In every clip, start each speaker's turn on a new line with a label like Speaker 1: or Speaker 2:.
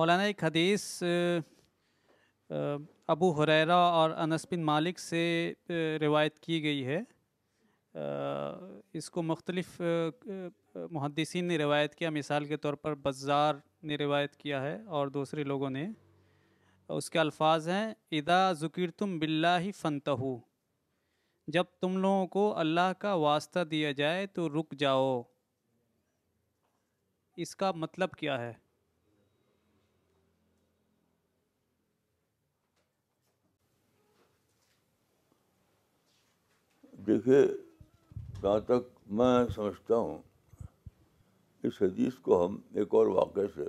Speaker 1: مولانا ایک حدیث ابو حریرہ اور انس بن مالک سے روایت کی گئی ہے اس کو مختلف محدثین نے روایت کیا مثال کے طور پر بزار نے روایت کیا ہے اور دوسرے لوگوں نے اس کے الفاظ ہیں ادا ذکیر تم بلّہ ہی جب تم لوگوں کو اللہ کا واسطہ دیا جائے تو رک جاؤ اس کا مطلب کیا ہے
Speaker 2: دیکھیے جہاں تک میں سمجھتا ہوں اس حدیث کو ہم ایک اور واقعے سے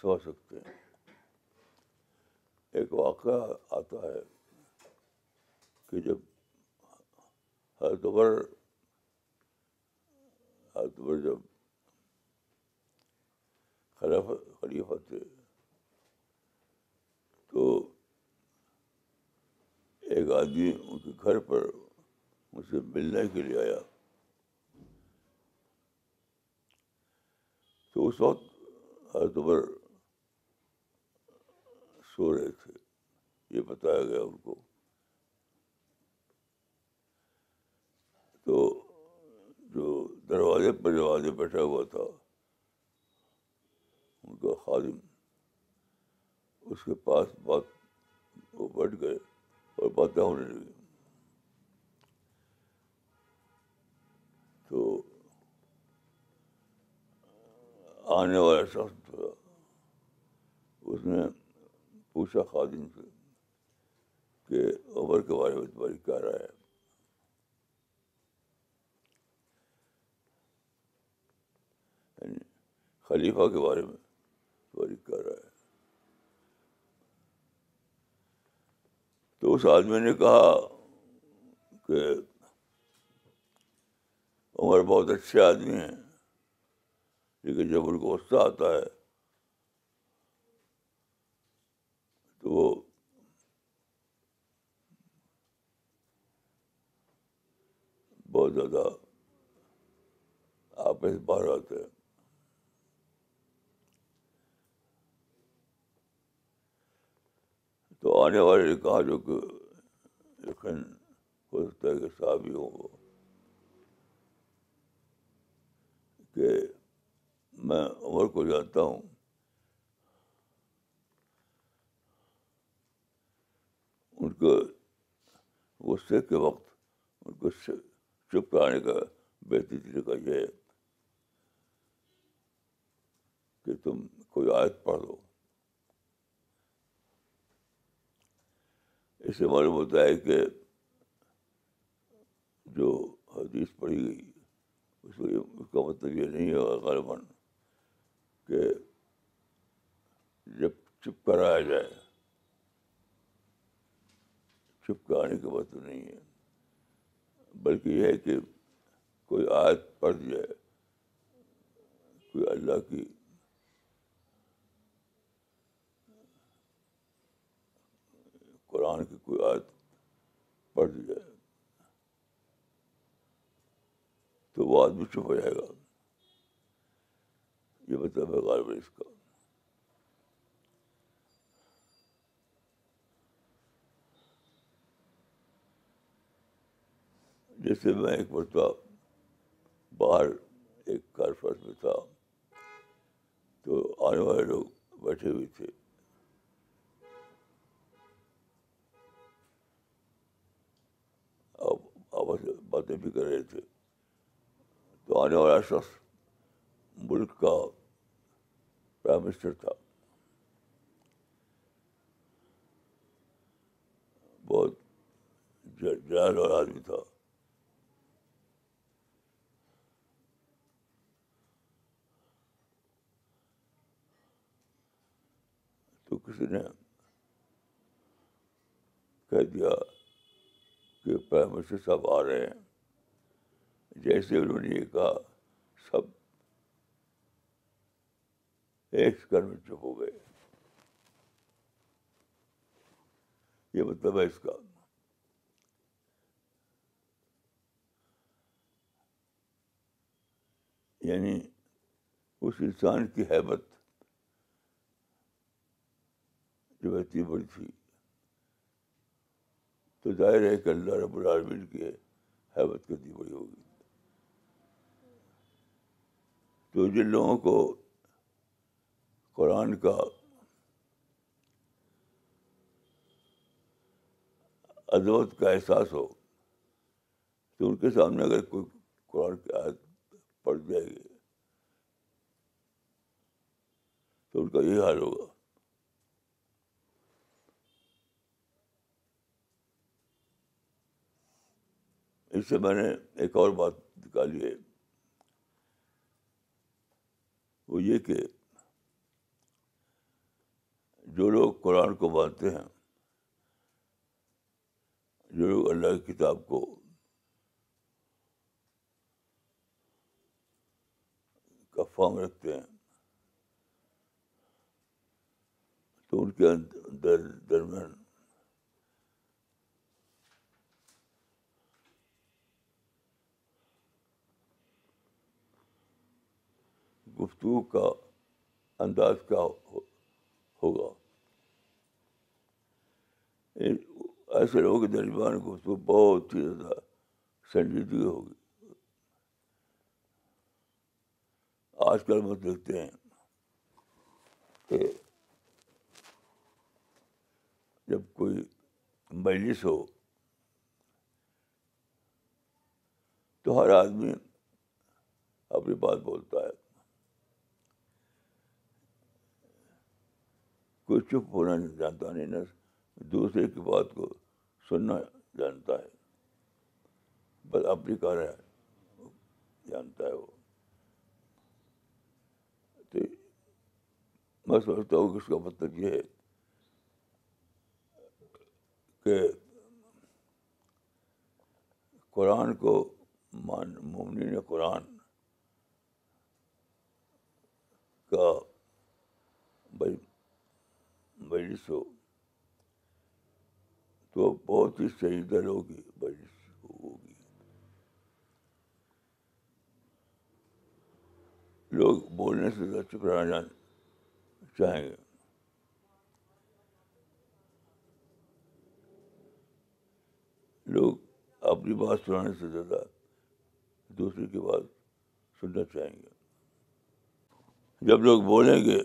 Speaker 2: سمجھ سکتے ہیں ایک واقعہ آتا ہے کہ جب ہر عمر حضرت عمر جب خلیفہ تھے تو ایک آدمی ان کے گھر پر مجھ سے ملنے کے لیے آیا تو اس وقت عمر سو رہے تھے یہ بتایا گیا ان کو تو جو دروازے پر جو آدمی بیٹھا ہوا تھا ان کا خادم اس کے پاس بات وہ بیٹھ گئے اور باتیں ہونے لگی تو آنے والا شخص تھا اس نے پوچھا خادم سے کہ عمر کے بارے میں تمہاری کیا رہا ہے خلیفہ کے بارے میں تمہاری کیا رہا ہے تو اس آدمی نے کہا کہ عمر بہت اچھے آدمی ہیں لیکن جب ان کو غصہ آتا ہے تو وہ بہت زیادہ آپس باہر آتے ہیں تو آنے والے نے کہا جو کہ یقین ہو سکتا ہے کہ ہی ہوں وہ کہ میں عمر کو جانتا ہوں ان کو غصے کے وقت ان کو چپ کرانے کا بہتری طریقہ یہ ہے کہ تم کوئی آیت پڑھ لو اس سے معلوم ہوتا ہے کہ جو حدیث پڑھی گئی اس میں اس کا مطلب یہ نہیں ہوگا غالباً کہ چپ کر آیا جائے چپ آنے کا مطلب نہیں ہے بلکہ یہ ہے کہ کوئی آیت دی جائے کوئی اللہ کی قرآن کی کوئی پڑھ جائے تو وہ آدمی چپ ہو جائے گا یہ مطلب ہے غالب اس کا جیسے میں ایک مرتبہ باہر ایک کار میں تھا تو آنے والے لوگ بیٹھے ہوئے تھے آپس میں باتیں بھی کر رہے تھے تو آنے والا شخص ملک کا پرائم منسٹر تھا بہت جلال اور آدمی تھا تو کسی نے کہہ دیا منسٹر صاحب آ رہے ہیں جیسے انہوں نے یہ کہا سب ایک میں چپ ہو گئے یہ مطلب ہے اس کا یعنی اس انسان کی حیبت جو بہت بڑی تھی تو ظاہر ہے کہ اللہ رب العالمین کی حیبت کرنی بڑی ہوگی تو جن لوگوں کو قرآن کا عظمت کا احساس ہو تو ان کے سامنے اگر کوئی قرآن کی آیت پڑ جائے گی تو ان کا یہی حال ہوگا اس سے میں نے ایک اور بات نکالی ہے وہ یہ کہ جو لوگ قرآن کو مانتے ہیں جو لوگ اللہ کی کتاب کو فارم رکھتے ہیں تو ان کے اندر درمیان گفتگو کا انداز کیا ہوگا ایسے لوگوں کے درمیان گفتگو بہت ہی زیادہ سنجیدگی ہوگی آج کل بس دیکھتے ہیں کہ جب کوئی مجلس ہو تو ہر آدمی اپنی بات بولتا ہے کوئی چپ ہونا نہیں جانتا نہیں یعنی نہ دوسرے کی بات کو سننا جانتا ہے بس اپنی کار جانتا ہے وہ تو میں سوچتا ہوں کہ اس کا مطلب یہ ہے کہ قرآن کو مان مومنی قرآن کا بھائی تو بہت ہی صحیح ہوگی مجلس ہوگی لوگ بولنے سے زیادہ رہنا چاہیں گے لوگ اپنی بات سنانے سے زیادہ دوسرے کی بات سننا چاہیں گے جب لوگ بولیں گے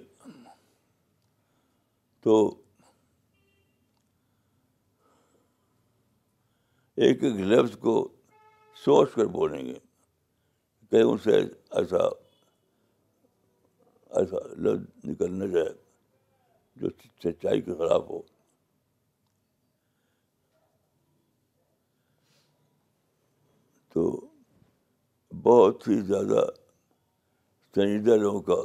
Speaker 2: تو ایک ایک لفظ کو سوچ کر بولیں گے کہ ان سے ایسا ایسا لفظ نکل نہ جائے جو سچائی کے خلاف ہو تو بہت ہی زیادہ سنجیدہ لوگوں کا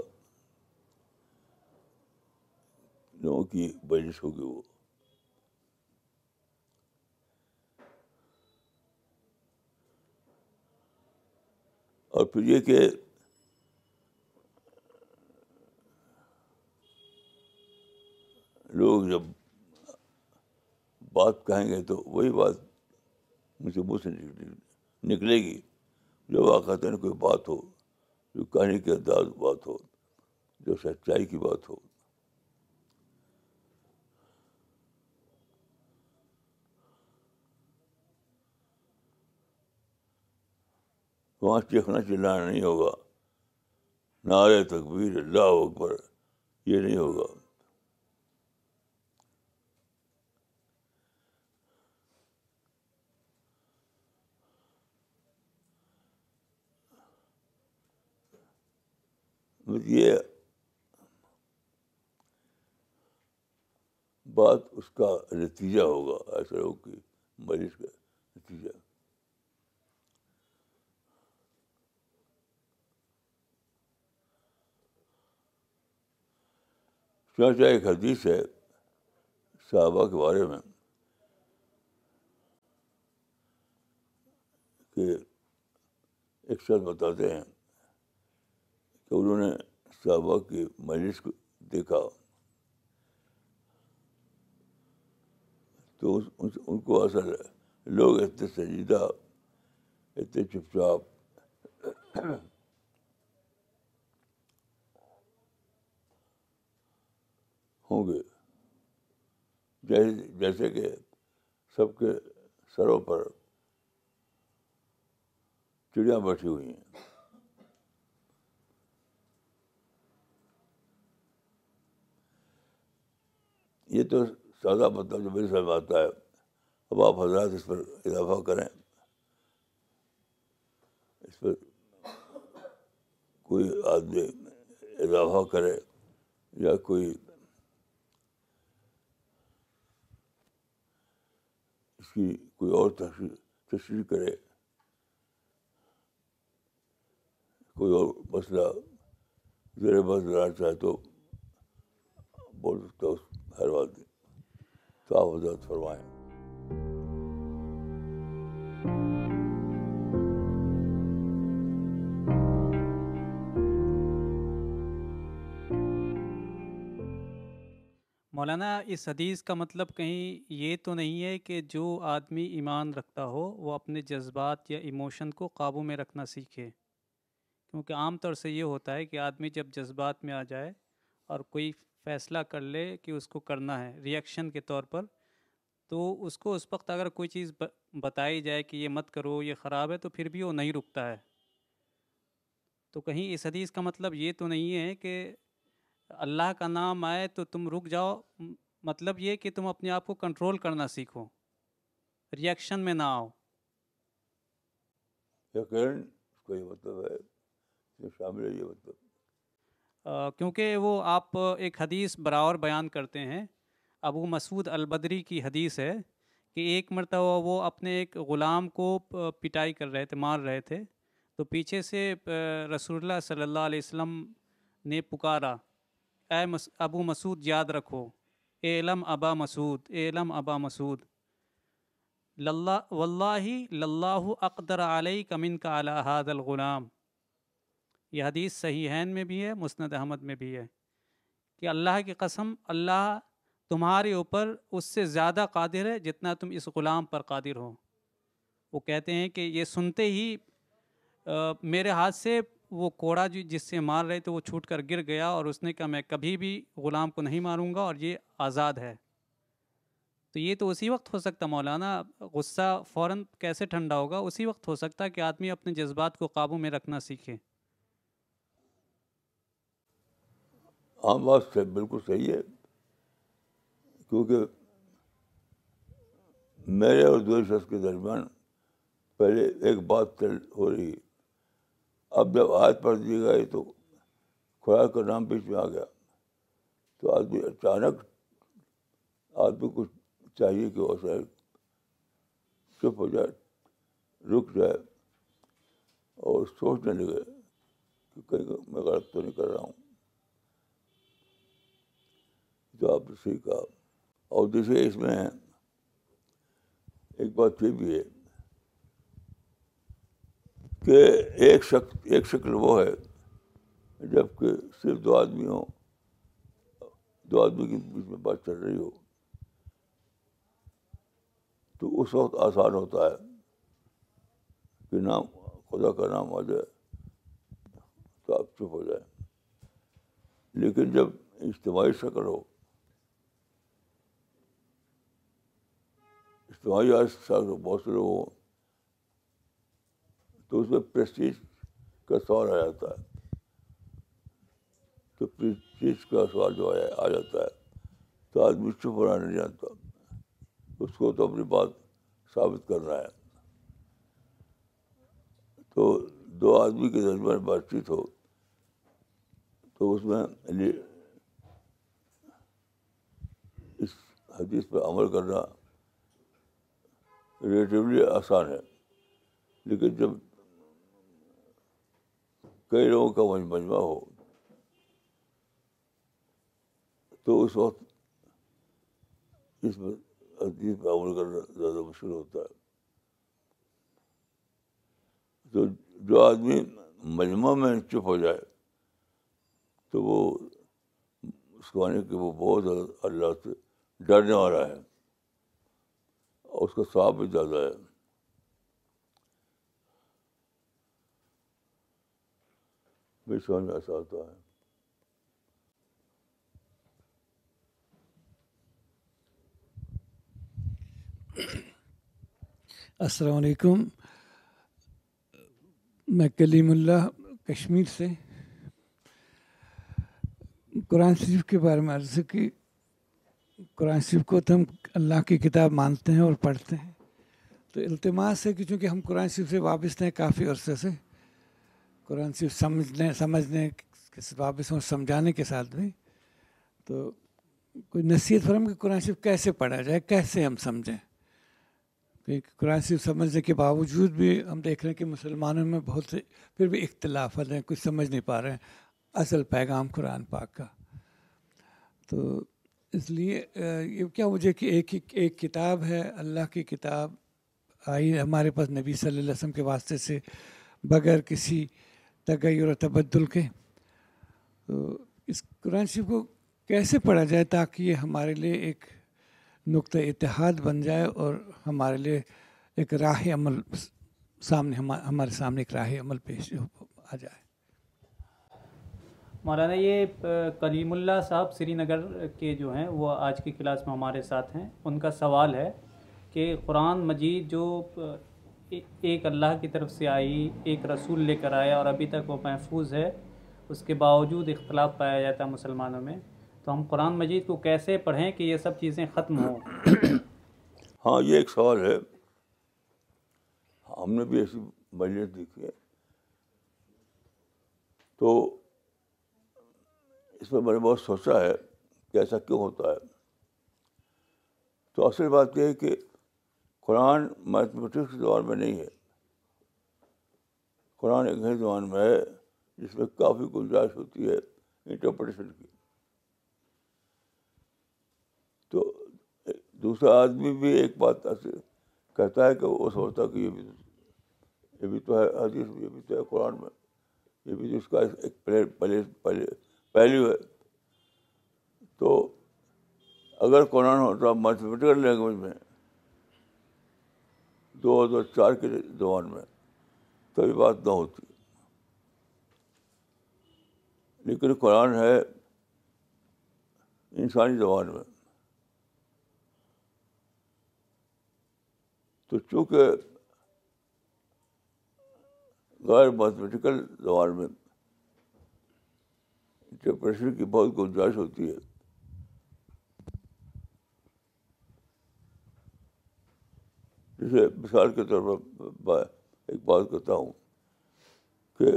Speaker 2: لوگوں کی بزش ہوگی وہ اور پھر یہ کہ لوگ جب بات کہیں گے تو وہی بات مجھ سے منہ سے نکلے گی جو واقعات کوئی بات ہو جو کہانی کے انداز بات ہو جو سچائی کی بات ہو وہاں چیخنا چلانا نہیں ہوگا نعرے تکبیر اللہ اکبر یہ نہیں ہوگا یہ بات اس کا نتیجہ ہوگا ایسے لوگ کی مریض کا نتیجہ چنانچہ ایک حدیث ہے صحابہ کے بارے میں کہ ایک شخص بتاتے ہیں کہ انہوں نے صحابہ کی مجلس کو دیکھا تو ان کو اصل لوگ اتنے سنجیدہ اتنے چپ چاپ ہوں گے جیسے کہ سب کے سروں پر چڑیاں بیٹھی ہوئی ہیں یہ تو سادہ مطلب جو میرے سمجھ آتا ہے اب آپ حضرات اس پر اضافہ کریں اس پر کوئی آدمی اضافہ کرے یا کوئی کی کوئی اور تشریح کرے کوئی اور مسئلہ زیر بس لانا چاہے تو بول سکتا ہے کیا وضاحت فرمائیں
Speaker 1: مولانا اس حدیث کا مطلب کہیں یہ تو نہیں ہے کہ جو آدمی ایمان رکھتا ہو وہ اپنے جذبات یا ایموشن کو قابو میں رکھنا سیکھے کیونکہ عام طور سے یہ ہوتا ہے کہ آدمی جب جذبات میں آ جائے اور کوئی فیصلہ کر لے کہ اس کو کرنا ہے ریئیکشن کے طور پر تو اس کو اس وقت اگر کوئی چیز بتائی جائے کہ یہ مت کرو یہ خراب ہے تو پھر بھی وہ نہیں رکتا ہے تو کہیں اس حدیث کا مطلب یہ تو نہیں ہے کہ اللہ کا نام آئے تو تم رک جاؤ مطلب یہ کہ تم اپنے آپ کو کنٹرول کرنا سیکھو ریئیکشن میں نہ آؤ
Speaker 2: مطلب ہے ہے یہ شامل مطلب۔
Speaker 1: آؤں کیونکہ وہ آپ ایک حدیث براور بیان کرتے ہیں ابو مسعود البدری کی حدیث ہے کہ ایک مرتبہ وہ اپنے ایک غلام کو پٹائی کر رہے تھے مار رہے تھے تو پیچھے سے رسول اللہ صلی اللہ علیہ وسلم نے پکارا اے مس ابو مسعود یاد رکھو اے لم ابا مسعود اے لم ابا مسعود اللہ و اللہ ہی علیہ کمن کا اللہ الغلام یہ حدیث صحیح ہین میں بھی ہے مسند احمد میں بھی ہے کہ اللہ کی قسم اللہ تمہارے اوپر اس سے زیادہ قادر ہے جتنا تم اس غلام پر قادر ہو وہ کہتے ہیں کہ یہ سنتے ہی میرے ہاتھ سے وہ کوڑا جو جس سے مار رہے تھے وہ چھوٹ کر گر گیا اور اس نے کہا میں کبھی بھی غلام کو نہیں ماروں گا اور یہ آزاد ہے تو یہ تو اسی وقت ہو سکتا مولانا غصہ فوراً کیسے ٹھنڈا ہوگا اسی وقت ہو سکتا کہ آدمی اپنے جذبات کو قابو میں رکھنا سیکھے
Speaker 2: ہاں بس سے بالکل صحیح ہے کیونکہ میرے اور دوسرے شخص کے درمیان پہلے ایک بات ہو رہی ہے اب جب آیت پڑھ دی گئی تو خدا کا نام بیچ میں آ گیا تو آدمی اچانک آدمی کو چاہیے کہ وہ شاید چپ ہو جائے رک جائے اور سوچنے لگے کہ کہیں میں غلط تو نہیں کر رہا ہوں تو آپ نے سیکھا اور دوسرے اس میں ایک بات یہ بھی ہے کہ ایک شکل ایک شکل وہ ہے جب کہ صرف دو آدمی ہوں دو آدمی کے بیچ میں بات چل رہی ہو تو اس وقت آسان ہوتا ہے کہ نام خدا کا نام آ جائے تو آپ چپ ہو جائیں لیکن جب اجتماعی شکل ہو اجتماعی شکل بہت سے لوگ ہوں تو اس میں پریسٹیج کا سوال آ جاتا ہے تو پریسٹیج کا سوال جو آ جاتا ہے تو آدمی چپ نہیں جانتا اس کو تو اپنی بات ثابت کر رہا ہے تو دو آدمی کے درمیان بات چیت ہو تو اس میں یعنی اس حدیث پہ عمل کرنا ریلیٹیولی آسان ہے لیکن جب کئی لوگوں کا مجمع ہو تو اس وقت اس میں عمل کرنا زیادہ مشکل ہوتا ہے تو جو آدمی مجمع میں چپ ہو جائے تو وہ اس کو آنے کہ وہ بہت اللہ سے ڈرنے والا ہے اور اس کا صاف بھی زیادہ ہے میری سمجھ میں ایسا ہے
Speaker 3: السلام علیکم میں کلیم اللہ کشمیر سے قرآن شریف کے بارے میں عرض کی قرآن شریف کو تو ہم اللہ کی کتاب مانتے ہیں اور پڑھتے ہیں تو التماس ہے کہ چونکہ ہم قرآن شریف سے وابستہ ہیں کافی عرصے سے قرآن صرف سمجھنے سمجھنے سباب سے سمجھانے کے ساتھ بھی تو کوئی نصیحت فرم کہ قرآن صرف کیسے پڑھا جائے کیسے ہم سمجھیں کیونکہ قرآن صرف سمجھنے کے باوجود بھی ہم دیکھ رہے ہیں کہ مسلمانوں میں بہت سے پھر بھی اختلافت ہیں کچھ سمجھ نہیں پا رہے ہیں اصل پیغام قرآن پاک کا تو اس لیے یہ کیا مجھے کہ ایک ہی ایک کتاب ہے اللہ کی کتاب آئی ہمارے پاس نبی صلی اللہ علیہ وسلم کے واسطے سے بغیر کسی تغیر و تبدل کے تو اس قرآن شریف کو کیسے پڑھا جائے تاکہ یہ ہمارے لیے ایک نقطۂ اتحاد بن جائے اور ہمارے لیے ایک راہ عمل سامنے ہمارے سامنے ایک راہ عمل پیش آ جائے
Speaker 1: مولانا یہ کلیم اللہ صاحب سری نگر کے جو ہیں وہ آج کی کلاس میں ہمارے ساتھ ہیں ان کا سوال ہے کہ قرآن مجید جو ایک اللہ کی طرف سے آئی ایک رسول لے کر آیا اور ابھی تک وہ محفوظ ہے اس کے باوجود اختلاف پایا جاتا ہے مسلمانوں میں تو ہم قرآن مجید کو کیسے پڑھیں کہ یہ سب چیزیں ختم ہوں
Speaker 2: ہاں یہ ایک سوال ہے ہم نے بھی ایسی مجلس دیکھی ہے تو اس میں میں نے بہت سوچا ہے کہ ایسا کیوں ہوتا ہے تو اصل بات یہ ہے کہ قرآن میتھمیٹکس کے دوران میں نہیں ہے قرآن ایک ہی زبان میں ہے جس میں کافی گنجائش ہوتی ہے انٹرپریٹیشن کی تو دوسرا آدمی بھی ایک بات کہتا ہے کہ وہ سوچتا کہ یہ بھی یہ بھی تو ہے حدیث یہ بھی تو ہے قرآن میں یہ بھی تو اس کا ایک پہلو ہے تو اگر قرآن ہوتا میتھمیٹیکل لینگویج میں دو ہزار چار کے زمان میں کبھی بات نہ ہوتی لیکن قرآن ہے انسانی زبان میں تو چونکہ غیر میتھمیٹیکل زبان میں کی بہت گنجائش ہوتی ہے جسے مثال کے طور پر میں ایک بات کرتا ہوں کہ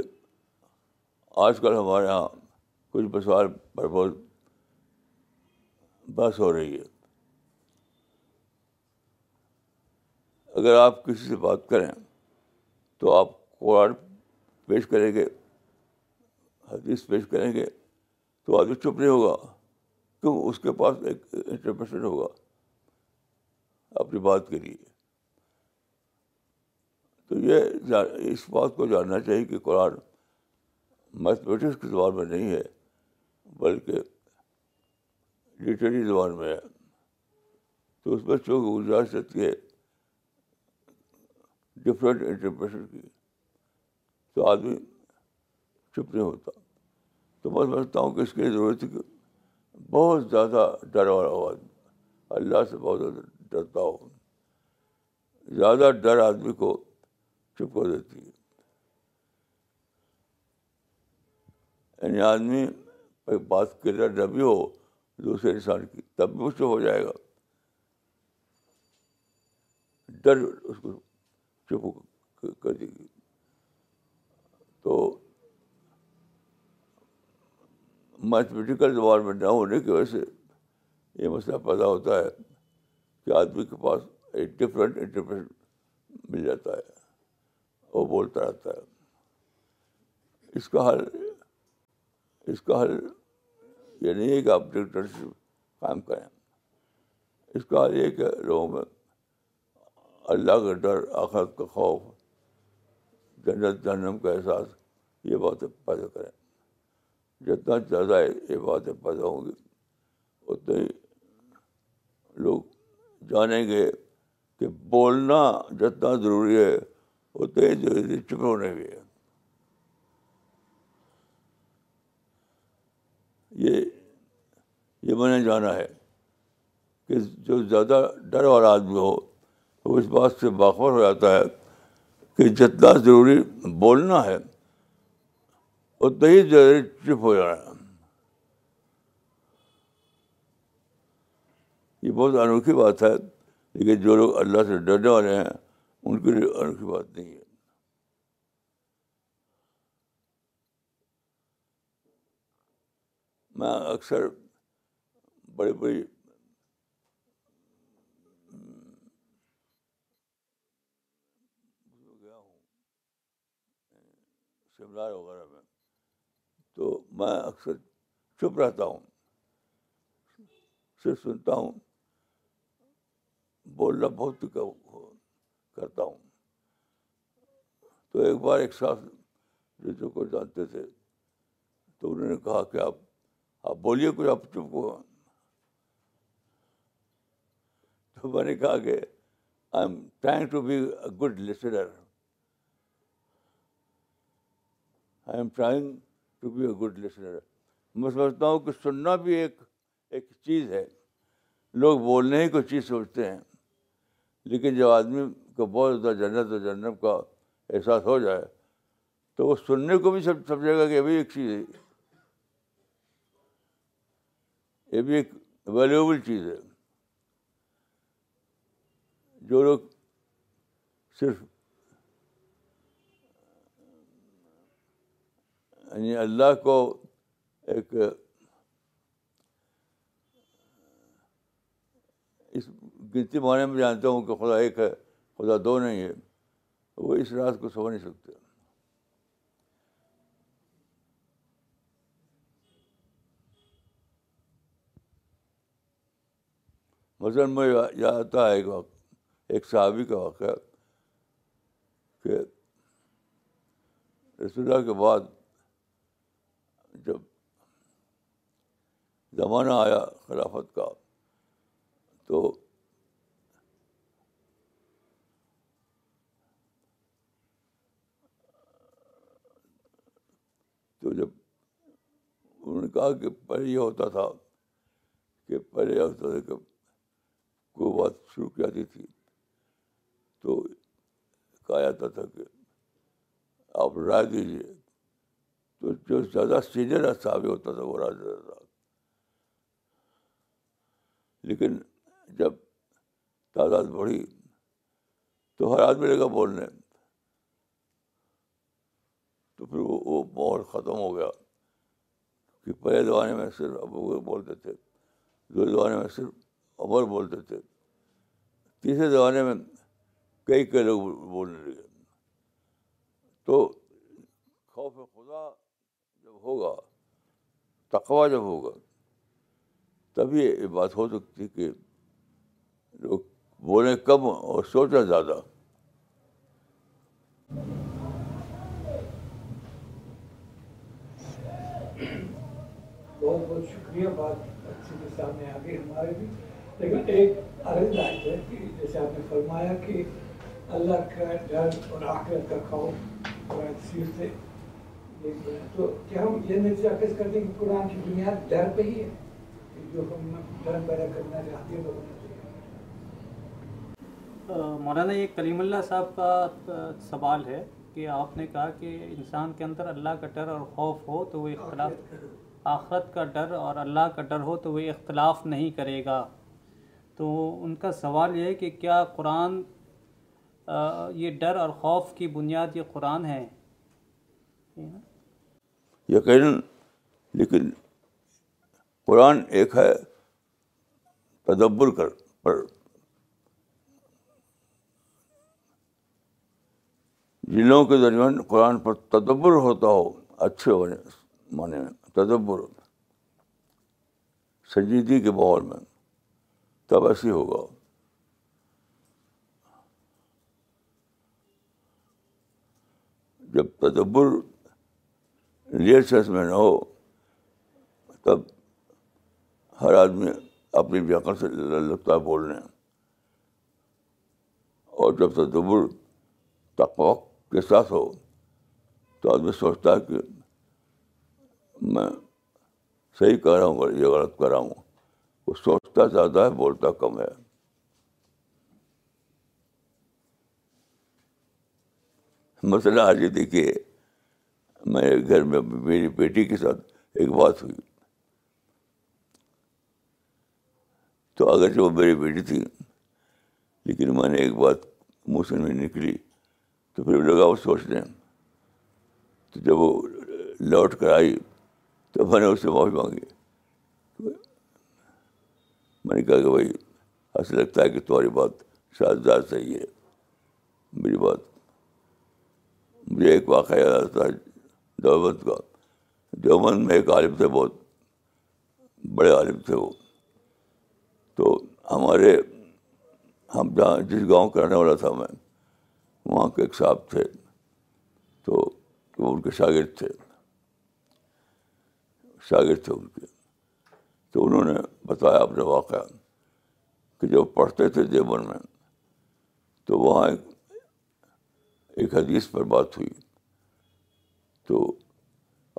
Speaker 2: آج کل ہمارے یہاں کچھ پر بہت بحث ہو رہی ہے اگر آپ کسی سے بات کریں تو آپ قرآن پیش کریں گے حدیث پیش کریں گے تو آدمی چپ نہیں ہوگا کیوں اس کے پاس ایک انٹرپریشن ہوگا اپنی بات کے لیے تو یہ اس بات کو جاننا چاہیے کہ قرآن میتھمیٹکس کی زبان میں نہیں ہے بلکہ لٹری زبان میں ہے تو اس میں چوک گزارشت کے ڈفرینٹ انٹرپریشن کی تو آدمی چپ نہیں ہوتا تو میں سمجھتا ہوں کہ اس کی ضرورت ہے کہ بہت زیادہ ڈر والا ہو آدمی اللہ سے بہت زیادہ ڈرتا ہو زیادہ ڈر آدمی کو چپ کر دیتی ہے یعنی آدمی بات کردھر نہ بھی ہو دوسرے انسان کی تب بھی اس سے ہو جائے گا ڈر اس کو چپ کر دے گی تو میتھمیٹیکل زبان میں نہ ہونے کی وجہ سے یہ مسئلہ پیدا ہوتا ہے کہ آدمی کے پاس ایک ڈفرینٹ انٹرپریشن مل جاتا ہے وہ بولتا رہتا ہے اس کا حل اس کا حل یہ نہیں ہے کہ آپ ڈکٹرشپ قائم کریں اس کا حل یہ کہ لوگوں میں اللہ کا ڈر آخرت کا خوف جنت جہنم کا احساس یہ باتیں پیدا کریں جتنا زیادہ یہ باتیں پیدا ہوں گی اتنے ہی لوگ جانیں گے کہ بولنا جتنا ضروری ہے اتنے جو چپ ہونے بھی ہے یہ میں نے جانا ہے کہ جو زیادہ ڈر والا آدمی ہو وہ اس بات سے باخبر ہو جاتا ہے کہ جتنا ضروری بولنا ہے اتنا ہی ضروری چپ ہو جانا ہے یہ بہت انوکھی بات ہے لیکن جو لوگ اللہ سے ڈرنے والے ہیں ان کے لیے انوکھی بات نہیں ہے میں اکثر بڑی بڑی ہوں سیمینار وغیرہ میں تو میں اکثر چپ رہتا ہوں صرف سنتا ہوں بولنا بہت کرتا ہوں تو ایک بار ایک ساتھ جانتے تھے تو انہوں نے کہا کہ آپ آپ بولیے کچھ آپ چپ میں نے کہا کہ I am trying to be a good listener I am trying to be a good listener میں سمجھتا ہوں کہ سننا بھی ایک ایک چیز ہے لوگ بولنے ہی کوئی چیز سوچتے ہیں لیکن جب آدمی کو بہت زیادہ جنت و جنت کا احساس ہو جائے تو وہ سننے کو بھی سب سمجھے گا کہ یہ بھی ایک چیز ہے یہ بھی ایک ویلیوبل چیز ہے جو لوگ صرف یعنی اللہ کو ایک اس گنتی معنی میں جانتا ہوں کہ خدا ایک ہے خدا دو نہیں ہے وہ اس رات کو سمجھ نہیں سکتے مثلاً میں آتا ہے ایک ایک صحابی کا واقعہ کہ رسول اللہ کے بعد جب زمانہ آیا خلافت کا تو انہوں نے کہا کہ پہلے یہ ہوتا تھا کہ پہلے یہ ہوتا تھا کہ کوئی بات شروع کی جاتی تھی تو کہا جاتا تھا کہ آپ رائے دیجیے تو جو زیادہ سینئر صاحب ہوتا تھا وہ رائے دیتا تھا لیکن جب تعداد بڑھی تو ہر آدمی لگا بولنے تو پھر وہ وہ ماحول ختم ہو گیا کہ پہلے زمانے میں صرف ابو بولتے تھے دوسرے زمانے میں صرف عمر بولتے تھے تیسرے زمانے میں کئی کئی لوگ بولنے لگے تو خوف خدا جب ہوگا تقوا جب ہوگا تبھی یہ بات ہو سکتی کہ لوگ بولیں کم اور سوچیں زیادہ
Speaker 3: بہت بہت شکریہ بات اچھی کے سامنے آ گئی ہمارے بھی لیکن ایک عرض آئی ہے کہ جیسے آپ نے فرمایا کہ اللہ کا ڈر اور آخرت کا خوف قرآن تصویر سے تو کیا ہم یہ نتیجہ کس کرتے ہیں کہ قرآن کی بنیاد ڈر پہ ہی ہے جو ہم ڈر پیدا کرنا چاہتے ہیں لوگوں
Speaker 1: مولانا یہ کلیم اللہ صاحب کا سوال ہے کہ آپ نے کہا کہ انسان کے اندر اللہ کا ڈر اور خوف ہو تو وہ اختلاف آخرت کا ڈر اور اللہ کا ڈر ہو تو وہ اختلاف نہیں کرے گا تو ان کا سوال یہ ہے کہ کیا قرآن یہ ڈر اور خوف کی بنیاد یہ قرآن ہے
Speaker 2: یقیناً لیکن قرآن ایک ہے تدبر کر پر جنوں کے درمیان قرآن پر تدبر ہوتا ہو اچھے ہونے تدبر سنجیدگی کے ماحول میں تب ایسے ہوگا جب تدبر سینس میں نہ ہو تب ہر آدمی اپنی بیاکن سے لگتا ہے بولنے اور جب تدبر تقوق کے ساتھ ہو تو آدمی سوچتا ہے کہ میں صحیح کہہ رہا ہوں یہ غلط کر رہا ہوں وہ سوچتا زیادہ ہے بولتا کم ہے مسئلہ آج دیکھیے میں گھر میں میری بیٹی کے ساتھ ایک بات ہوئی تو اگرچہ وہ میری بیٹی تھی لیکن میں نے ایک بات منہ سے نہیں نکلی تو پھر لگا سوچ لیں تو جب وہ لوٹ کر آئی تو میں نے اس سے معافی مانگی میں نے کہا کہ بھائی ایسا لگتا ہے کہ تمہاری بات شاید زیادہ صحیح ہے میری بات مجھے ایک واقعہ یاد آتا ہے دیوبند کا دیوبند میں ایک عالم تھے بہت بڑے عالم تھے وہ تو ہمارے ہم جہاں جس گاؤں کا رہنے والا تھا میں وہاں کے ایک صاحب تھے تو وہ ان کے شاگرد تھے شاگرد تھے ان کے تو انہوں نے بتایا اپنے واقعہ کہ جب پڑھتے تھے دیوبند میں تو وہاں ایک حدیث پر بات ہوئی تو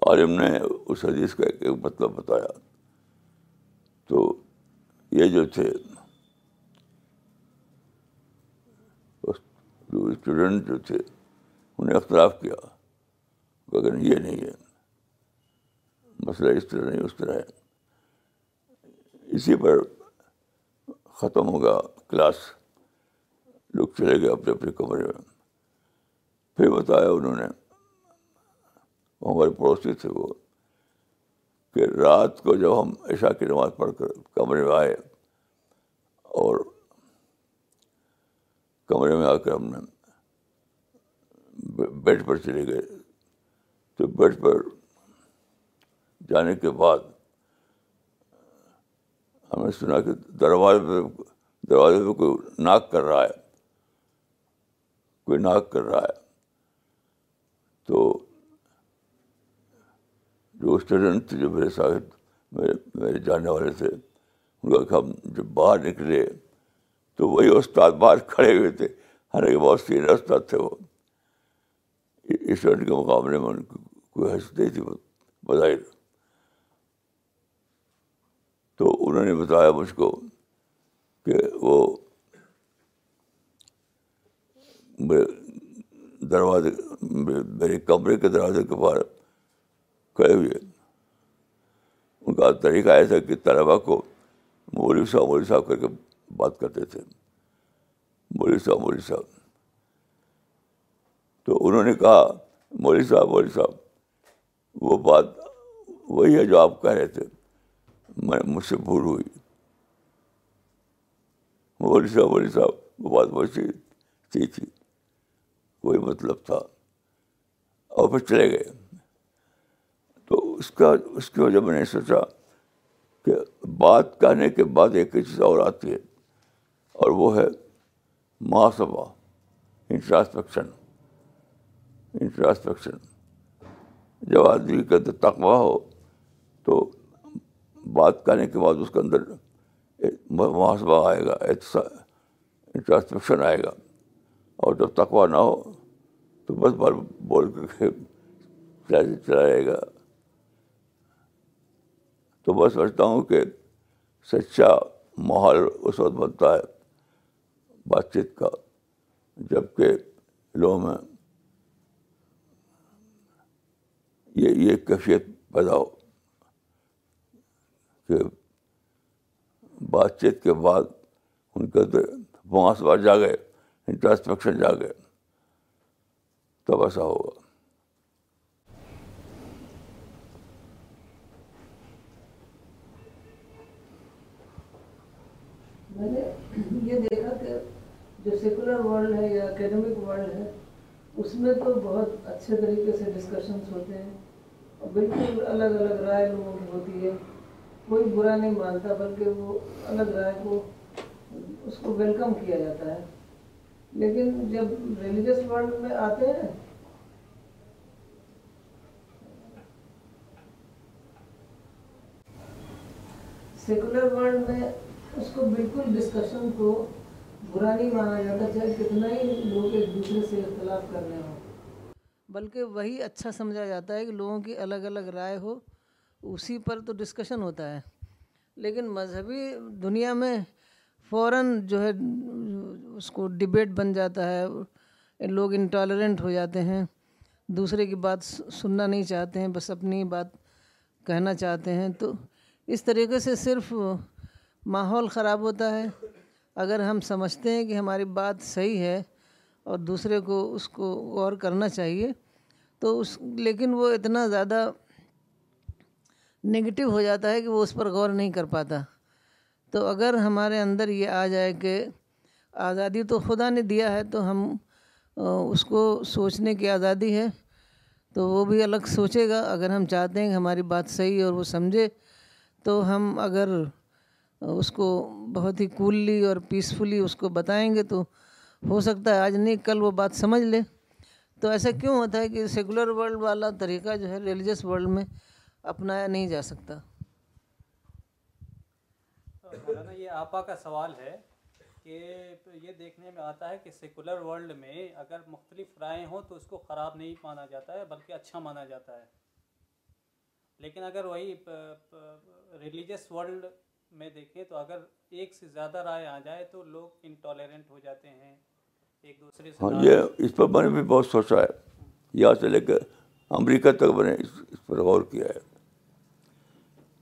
Speaker 2: عالم نے اس حدیث کا ایک مطلب بتایا تو یہ جو تھے اسٹوڈنٹ جو تھے انہیں اختلاف کیا لیکن یہ نہیں ہے مسئلہ اس طرح نہیں اس طرح ہے اسی پر ختم ہو گیا کلاس لوگ چلے گئے اپنے اپنے کمرے میں پھر بتایا انہوں نے وہ ہمارے پڑوسی تھے وہ کہ رات کو جب ہم عشاء کی نماز پڑھ کر کمرے میں آئے اور کمرے میں آ کر ہم نے بیڈ پر چلے گئے تو بیڈ پر جانے کے بعد ہم نے سنا کہ دروازے پہ دروازے پہ کوئی ناک کر رہا ہے کوئی ناک کر رہا ہے تو جو اسٹوڈنٹ تھے جو میرے ساتھ میرے جانے والے تھے ان کا ہم جب باہر نکلے تو وہی استاد باہر کھڑے ہوئے تھے حالانکہ بہت سیر استاد تھے وہ اسٹوڈنٹ کے مقابلے میں ان کو کوئی حیثیت نہیں تھی بظاہر انہوں نے بتایا مجھ کو کہ وہ دروازے میرے کمرے کے دروازے کے باہر کھڑے ہوئے ان کا طریقہ ایسا کہ طلبا کو مولو صاحب مولوی صاحب کر کے بات کرتے تھے مولوی صاحب مولوی صاحب تو انہوں نے کہا مولوی صاحب مولوی صاحب وہ بات وہی ہے جو آپ کہہ رہے تھے میں مجھ سے بھول ہوئی مول صاحب ولی صاحب وہ بات بہت سی تھی تھی کوئی مطلب تھا اور پھر چلے گئے تو اس کا اس کی وجہ میں نے سوچا کہ بات کہنے کے بعد ایک چیز اور آتی ہے اور وہ ہے محاسبہ انٹراسپیکشن انٹراسپیکشن جب آدمی کا توقو ہو تو بات کرنے کے بعد اس کے اندر محاسبہ آئے گا انٹراسپیکشن آئے گا اور جب تقوا نہ ہو تو بس بار بول کر چلا جائے گا تو میں سمجھتا ہوں کہ سچا ماحول اس وقت بنتا ہے بات چیت کا جب کہ لوگوں میں یہ یہ کیفیت پیدا ہو کہ بات چیت کے بعد ان کے اندر جا جا گئے گئے انٹراسپیکشن تب ایسا ہوگا
Speaker 4: میں نے یہ دیکھا کہ جو سیکولر ورلڈ ہے یا اکیڈمک ورلڈ ہے اس میں تو بہت اچھے طریقے سے ڈسکشنس ہوتے ہیں بالکل الگ الگ رائے ہوتی ہے کوئی برا نہیں مانتا بلکہ وہ الگ رائے کو اس کو ویلکم کیا جاتا ہے لیکن جب ریلیجیس ورلڈ میں آتے ہیں سیکولر ورلڈ میں اس کو بالکل ڈسکشن کو برا نہیں مانا جاتا چاہے کتنا ہی لوگ ایک دوسرے سے اختلاف کرنے ہوں بلکہ وہی اچھا سمجھا جاتا ہے کہ لوگوں کی الگ الگ رائے ہو اسی پر تو ڈسکشن ہوتا ہے لیکن مذہبی دنیا میں فوراً جو ہے اس کو ڈبیٹ بن جاتا ہے لوگ انٹالرنٹ ہو جاتے ہیں دوسرے کی بات سننا نہیں چاہتے ہیں بس اپنی بات کہنا چاہتے ہیں تو اس طریقے سے صرف ماحول خراب ہوتا ہے اگر ہم سمجھتے ہیں کہ ہماری بات صحیح ہے اور دوسرے کو اس کو غور کرنا چاہیے تو اس لیکن وہ اتنا زیادہ نگیٹو ہو جاتا ہے کہ وہ اس پر غور نہیں کر پاتا تو اگر ہمارے اندر یہ آ جائے کہ آزادی تو خدا نے دیا ہے تو ہم اس کو سوچنے کی آزادی ہے تو وہ بھی الگ سوچے گا اگر ہم چاہتے ہیں کہ ہماری بات صحیح اور وہ سمجھے تو ہم اگر اس کو بہت ہی کولی اور پیسفلی اس کو بتائیں گے تو ہو سکتا ہے آج نہیں کل وہ بات سمجھ لے تو ایسا کیوں ہوتا ہے کہ سیکولر ورلڈ والا طریقہ جو ہے ریلیجس ورلڈ میں اپنایا نہیں جا سکتا
Speaker 1: یہ آپا کا سوال ہے کہ یہ دیکھنے میں آتا ہے کہ سیکولر ورلڈ میں اگر مختلف رائے ہوں تو اس کو خراب نہیں مانا جاتا ہے بلکہ اچھا مانا جاتا ہے لیکن اگر وہی ریلیجیس ورلڈ میں دیکھیں تو اگر ایک سے زیادہ رائے آ جائے تو لوگ انٹالرنٹ ہو جاتے ہیں ایک دوسرے سے
Speaker 2: ہاں، اس پر میں نے بھی بہت سوچا ہے یہاں سے لے کے امریکہ تک میں نے اس پر غور کیا ہے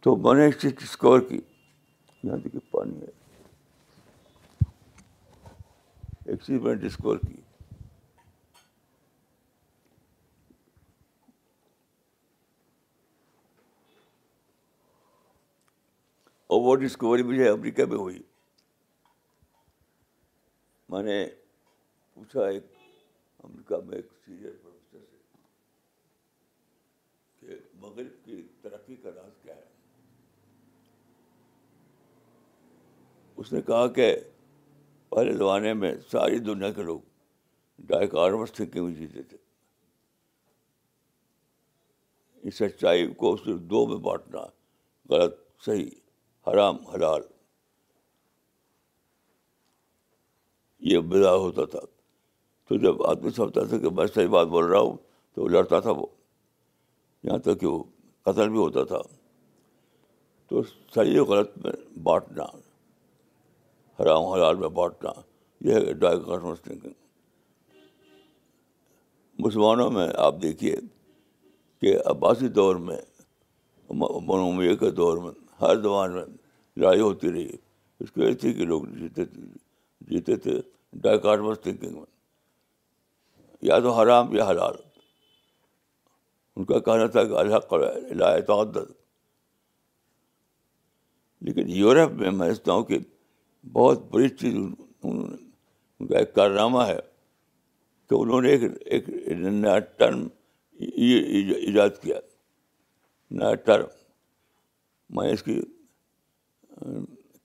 Speaker 2: تو میں نے اس چیز ڈسکور کی یہاں دیکھیے پانی ہے ایک چیز میں نے ڈسکور کی اور وہ ڈسکوری مجھے امریکہ میں ہوئی میں نے پوچھا ایک امریکہ میں ایک سینئر پروفیسر سے کہ مغرب کی ترقی کا راز اس نے کہا کہ پہلے زمانے میں ساری دنیا کے لوگ ڈائکارمس تھنکنگ تھے کیوں جیتے تھے اس سچائی کو صرف دو میں بانٹنا غلط صحیح حرام حلال یہ بدا ہوتا تھا تو جب آدمی سمجھتا تھا کہ میں صحیح بات بول رہا ہوں تو لڑتا تھا وہ یہاں تک کہ وہ قتل بھی ہوتا تھا تو صحیح غلط میں بانٹنا حرام حلال میں بانٹنا یہ ہے ڈائکار تھنکنگ مسلمانوں میں آپ دیکھیے کہ عباسی دور میں منومیہ کے دور میں ہر زبان میں لڑائی ہوتی رہی اس کی وجہ تھی کہ لوگ جیتے تھے جیتے تھے ڈائکارمس تھنکنگ میں یا تو حرام یا حلال ان کا کہنا تھا کہ الحق لا تعدد لیکن یورپ میں میں سمجھتا ہوں کہ بہت بڑی چیز ان کا ایک کارنامہ ہے تو انہوں نے ایک ایک نیا ٹرم ایجاد کیا نیا ٹرم میں اس کی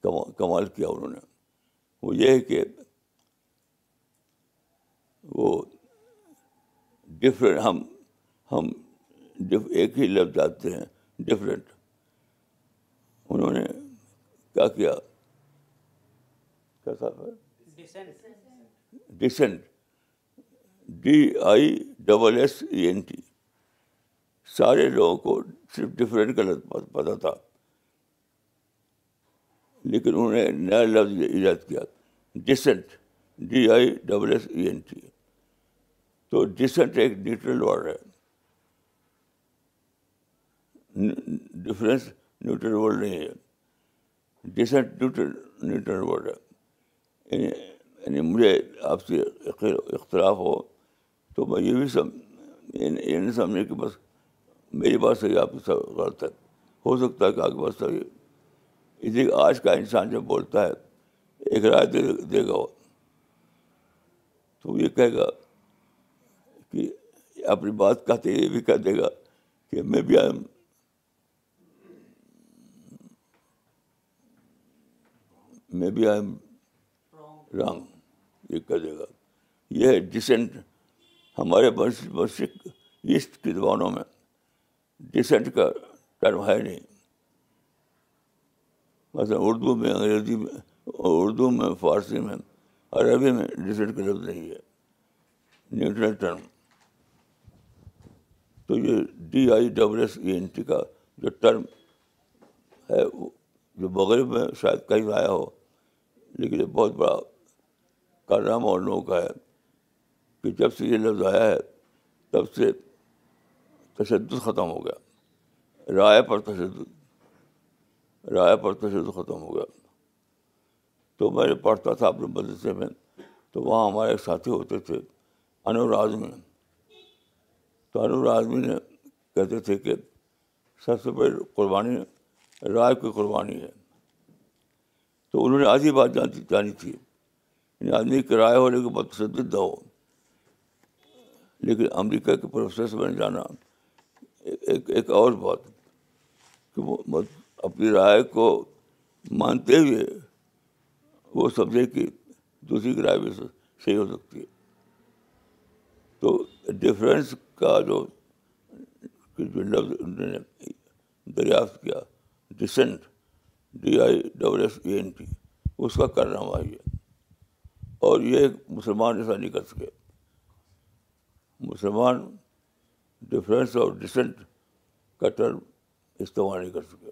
Speaker 2: کمال کیا انہوں نے وہ یہ ہے کہ وہ ڈفرینٹ ہم ہم ایک ہی لفظ آتے ہیں ڈفرینٹ انہوں نے کیا کیا کیسا تھا dissent D I double S E N T سارے لوگوں کو صرف ڈفرینٹ غلط پتہ تھا لیکن انہوں نے نیا لفظ ایجاد کیا dissent D I double S E N T تو ڈسینٹ ایک نیوٹرل ورڈ ہے ڈفرینس نیوٹرل ورڈ نہیں ہے ڈسینٹ نیوٹرل نیوٹرل ورڈ ہے یعنی یعنی مجھے آپ سے اختلاف ہو تو میں یہ بھی یہ نہیں سمجھے کہ بس میری بات صحیح آپ کی غلط ہے ہو سکتا ہے کہ آپ کی صحیح اس لیے آج کا انسان جب بولتا ہے ایک رائے دے دے گا وہ تو یہ کہے گا کہ اپنی بات کہتے یہ بھی کہہ دے گا کہ میں بھی آئی میں بھی آئی یہ کر دے گا یہ ہے ڈسینٹ ہمارے ایسٹ کی زبانوں میں ڈسینٹ کا ٹرم ہے نہیں مثلاً اردو میں انگریزی میں اردو میں فارسی میں عربی میں ڈسینٹ کا لفظ نہیں ہے نیوٹرل ٹرم تو یہ D I double S E N T کا جو ٹرم ہے جو مغرب میں شاید کہیں آیا ہو لیکن یہ بہت بڑا کا نام اور کا ہے کہ جب سے یہ لفظ آیا ہے تب سے تشدد ختم ہو گیا رائے پر تشدد رائے پر تشدد ختم ہو گیا تو میں جو پڑھتا تھا اپنے مدرسے میں تو وہاں ہمارے ایک ساتھی ہوتے تھے انور اعظمی تو انور اعظمی نے کہتے تھے کہ سب سے بڑی قربانی رائے کی قربانی ہے تو انہوں نے آدھی بات جانی تھی یعنی آدمی کرایہ ہونے کے بہت تشدد نہ ہو لیکن امریکہ کے پروفیسر بن جانا ایک ایک اور بات کہ وہ اپنی رائے کو مانتے ہوئے وہ سمجھے کہ دوسری کی رائے بھی صحیح ہو سکتی ہے تو ڈفرینس کا جو لفظ دریافت کیا dissent D I double S N T اس کا کرنا ہوا یہ اور یہ مسلمان ایسا نہیں کر سکے مسلمان ڈفرینس اور ڈسنٹ کا ٹرم استعمال نہیں کر سکے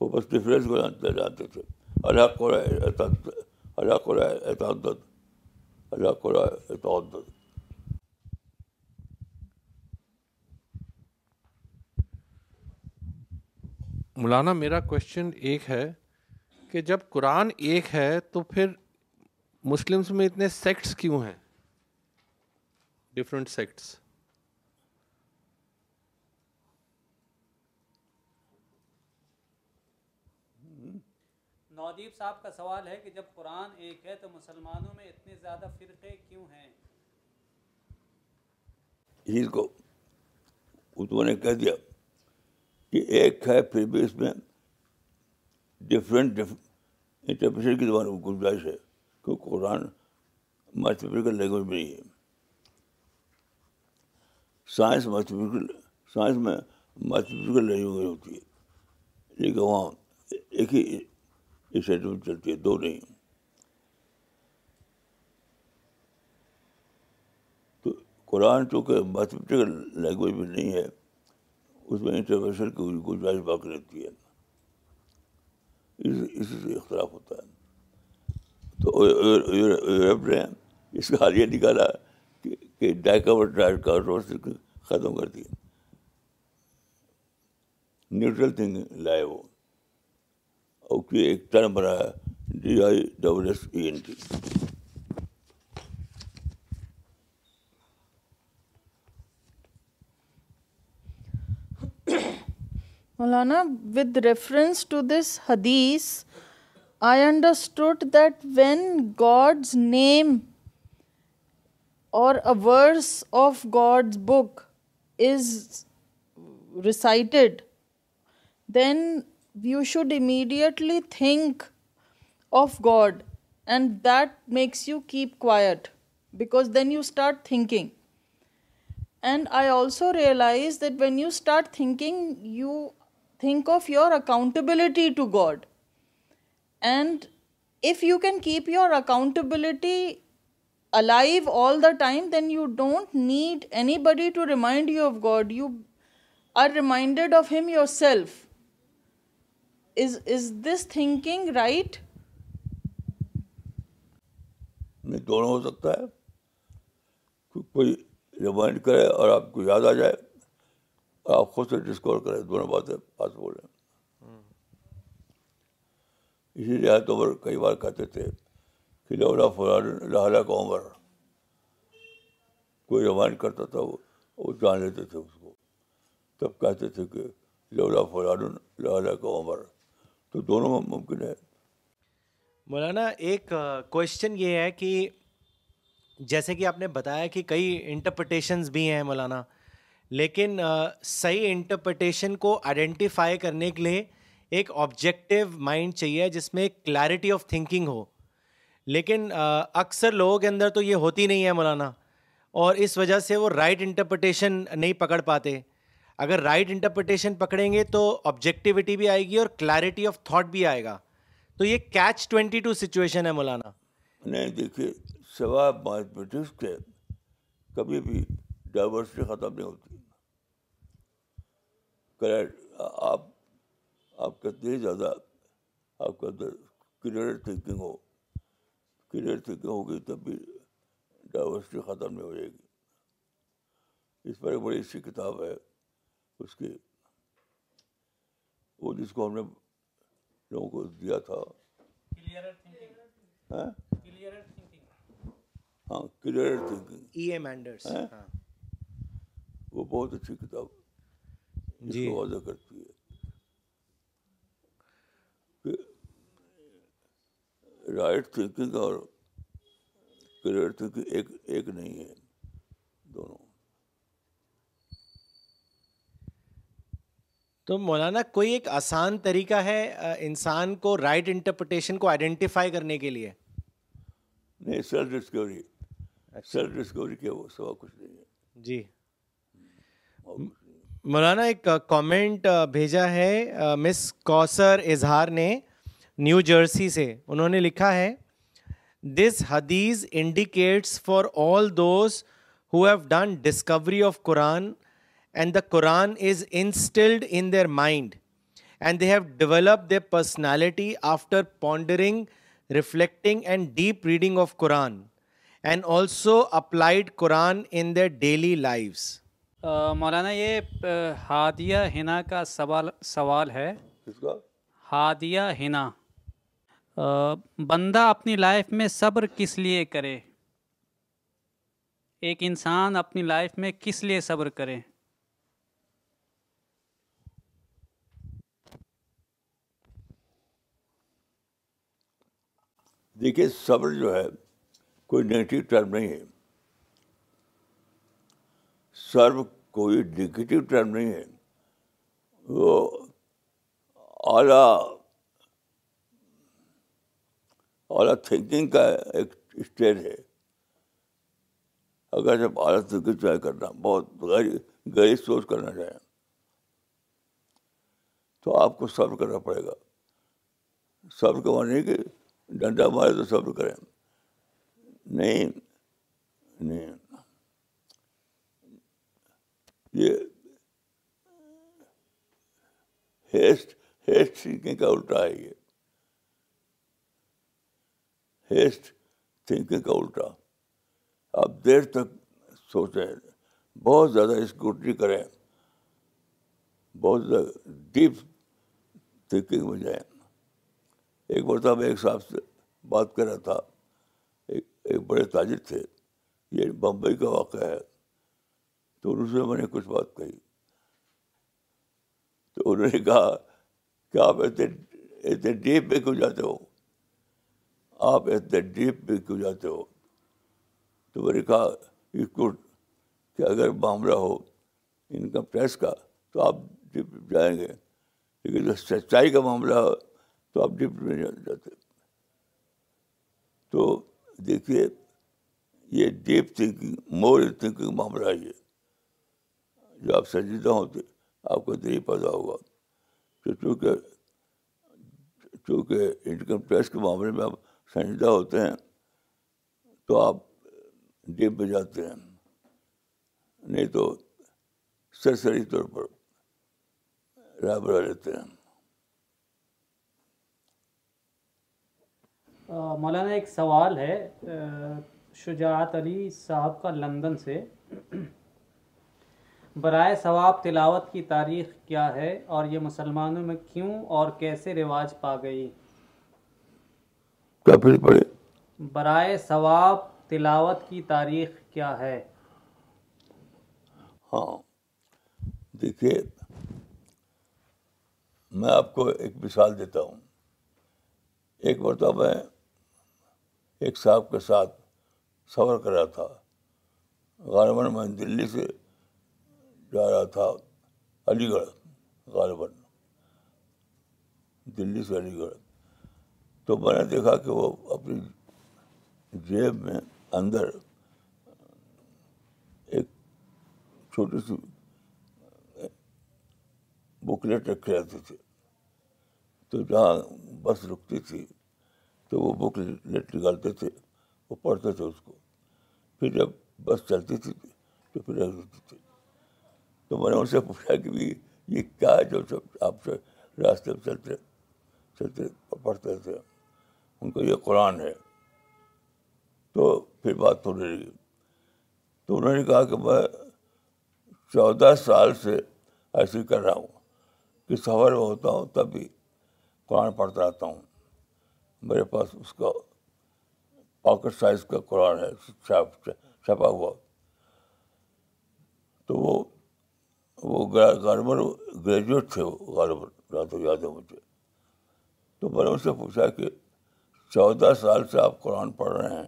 Speaker 2: وہ بس ڈفرینس کو جانتے جانتے تھے اللہ قرآن اللہ کو اللہ قرآہ
Speaker 5: مولانا میرا کوشچن ایک ہے کہ جب قرآن ایک ہے تو پھر مسلمس میں اتنے سیکٹس کیوں ہیں ڈفرینٹ سیکٹس
Speaker 1: نودیپ صاحب کا سوال ہے کہ جب قرآن ایک ہے تو مسلمانوں میں اتنے زیادہ فرقے کیوں ہیں
Speaker 2: اس کو نے کہہ دیا کہ ایک ہے پھر بھی اس میں ڈفرینٹ انٹرپریشن کی زبان گنجائش ہے تو قرآن میتھمیٹیکل لینگویج میں نہیں ہے سائنس میتھمیٹیکل سائنس میں میتھمیٹیکل لینگویج ہوتی ہے لیکن وہاں ایک ہی میں چلتی ہے دو نہیں تو قرآن چونکہ میتھمیٹیکل لینگویج میں نہیں ہے اس میں انٹرویشن کی گنجائش باقی رہتی ہے اس اسی سے اختلاف ہوتا ہے تو یورپ نے اس کا حال یہ نکالا کہ ڈائکورٹ ڈرائیو کا روز ختم کر دیا نیوٹرل تھنگ لائے وہ اور کہ ایک ٹرم بنا ہے D G I double S E N T
Speaker 6: Maulana with reference to this حدیث I understood that when God's name or a verse of God's book is recited, then you should immediately think of God, and that makes you keep quiet because then you start thinking. And I also realized that when you start thinking, you think of your accountability to God. And if you can keep your accountability alive all the time then you don't need anybody to remind you of God you are reminded of him yourself is is this thinking right نہیں
Speaker 2: دونوں ہو سکتا ہے کوئی remind کرے اور آپ کو یاد آ جائے آپ خود سے ڈسکور کریں دونوں باتیں پاسبل ہیں اسی لیے حضرت عمر کئی بار کہتے تھے کہ لولا فلان لہلا کا عمر کوئی روان کرتا تھا وہ وہ جان لیتے تھے اس کو تب کہتے تھے کہ لولا فلان لہلا کا عمر تو دونوں ممکن ہے
Speaker 7: مولانا ایک کوشچن یہ ہے کہ جیسے کہ آپ نے بتایا کہ کئی انٹرپریٹیشنز بھی ہیں مولانا لیکن صحیح انٹرپریٹیشن کو آئیڈینٹیفائی کرنے کے لیے ایک آبجیکٹیو مائنڈ چاہیے جس میں کلیرٹی آف تھنکنگ ہو لیکن اکثر لوگوں کے اندر تو یہ ہوتی نہیں ہے مولانا اور اس وجہ سے وہ رائٹ انٹرپریٹیشن نہیں پکڑ پاتے اگر رائٹ انٹرپریٹیشن پکڑیں گے تو آبجیکٹیوٹی بھی آئے گی اور کلیرٹی آف تھاٹ بھی آئے گا تو یہ کیچ ٹوینٹی ٹو سچویشن ہے مولانا
Speaker 2: نہیں دیکھیے سوائے کے کبھی بھی ڈائیورسٹی ختم نہیں ہوتی آپ آپ کتنے ہی زیادہ آپ کے اندر کلیئر تھنکنگ ہو کلیئر تھنکنگ ہوگی تب بھی ڈائیورسٹی ختم نہیں ہو جائے گی اس پر ایک بڑی اچھی کتاب ہے اس کی وہ جس کو ہم نے لوگوں کو دیا تھا ہاں کلیئر
Speaker 7: ہاں، e ہاں؟ ہاں۔
Speaker 2: وہ بہت اچھی کتاب
Speaker 7: جی۔
Speaker 2: واضح کرتی ہے رائٹ تھنکنگ اور کلیئر تھنکنگ ایک ایک نہیں ہے دونوں
Speaker 7: تو مولانا کوئی ایک آسان طریقہ ہے انسان کو رائٹ انٹرپریٹیشن کو آئیڈینٹیفائی کرنے کے لیے
Speaker 2: نہیں سیلف ڈسکوری سیلف ڈسکوری کے وہ سوا کچھ نہیں ہے
Speaker 7: جی مولانا ایک کامنٹ بھیجا ہے مس کوسر اظہار نے نیو جرسی سے انہوں نے لکھا ہے دس حدیث indicates for all those who have done discovery of Quran and the Quran is instilled in their mind and they have develop they personality after pondering reflecting and deep reading of Quran and also applied Quran in their daily lives
Speaker 1: مولانا یہ ہادیہ ہنا کا سوال سوال ہے ہادیہ ہنا بندہ اپنی life میں صبر کس لیے کرے ایک انسان اپنی لائف میں کس لیے صبر کرے
Speaker 2: دیکھیے صبر جو ہے کوئی نیگیٹو ٹرم نہیں ہے سرو کوئی نگیٹو ٹرم نہیں ہے وہ اعلیٰ اعلیٰ تھنکنگ کا ایک اسٹیج ہے اگر جب اعلیٰ تھنکنگ ٹرائی کرنا بہت گہری سوچ کرنا چاہیں تو آپ کو صبر کرنا پڑے گا صبر کا نہیں کہ ڈنڈا مارے تو صبر کریں نہیں نہیں یہ ہیسٹ ہیسٹ کا الٹا ہے یہ ہیسٹ تھنکنگ کا الٹا آپ دیر تک سوچیں بہت زیادہ اسکوٹری کریں بہت زیادہ ڈیپ تھنکنگ میں جائیں ایک مرتاب ایک صاحب سے بات کر رہا تھا ایک ایک بڑے تاجر تھے یہ بمبئی کا واقعہ ہے تو ان سے میں نے کچھ بات کہی تو انہوں نے کہا کہ آپ اتنے اتنے ڈیپ میں کیوں جاتے ہو آپ اتنے ڈیپ پہ کیوں جاتے ہو تو میں نے کہا بریکاٹ کہ اگر معاملہ ہو انکم ٹیکس کا تو آپ ڈپ جائیں گے لیکن سچائی کا معاملہ ہو تو آپ ڈپ میں جاتے تو دیکھیے یہ ڈیپ تھنکنگ مورل تھنکنگ معاملہ ہے یہ جو آپ سنجیدہ ہوتے آپ کو دہلی پیدا ہوگا تو چونکہ چونکہ انکم ٹیکس کے معاملے میں آپ سنجیدہ ہوتے ہیں تو آپ ڈیپ جاتے ہیں نہیں تو طور پر لیتے ہیں
Speaker 1: مولانا ایک سوال ہے شجاعت علی صاحب کا لندن سے برائے ثواب تلاوت کی تاریخ کیا ہے اور یہ مسلمانوں میں کیوں اور کیسے رواج پا گئی
Speaker 2: پھر پڑھیں
Speaker 1: برائے ثواب تلاوت کی تاریخ کیا ہے
Speaker 2: ہاں دیکھیے میں آپ کو ایک مثال دیتا ہوں ایک مرتبہ میں ایک صاحب کے ساتھ سفر کر رہا تھا غالباً میں دلی سے جا رہا تھا علی گڑھ غالباً دلی سے علی گڑھ تو میں نے دیکھا کہ وہ اپنی جیب میں اندر ایک چھوٹی سی بکلیٹ رکھے رہتے تھے تو جہاں بس رکتی تھی تو وہ بک لیٹ نکالتے تھے وہ پڑھتے تھے اس کو پھر جب بس چلتی تھی تو پھر رکھ دیتے تھے تو میں نے ان سے پوچھا کہ بھی یہ کیا ہے جو آپ سے راستے میں چلتے چلتے پڑھتے تھے ان کو یہ قرآن ہے تو پھر بات تھوڑی رہی تو انہوں نے کہا کہ میں چودہ سال سے ایسے کر رہا ہوں کہ سفر میں ہوتا ہوں تب بھی قرآن پڑھتا رہتا ہوں میرے پاس اس کا پاکٹ سائز کا قرآن ہے چھپا ہوا تو وہ وہ غالباً گریجویٹ تھے وہ غالباً یادو یاد ہے مجھے تو میں نے ان سے پوچھا کہ چودہ سال سے آپ قرآن پڑھ رہے ہیں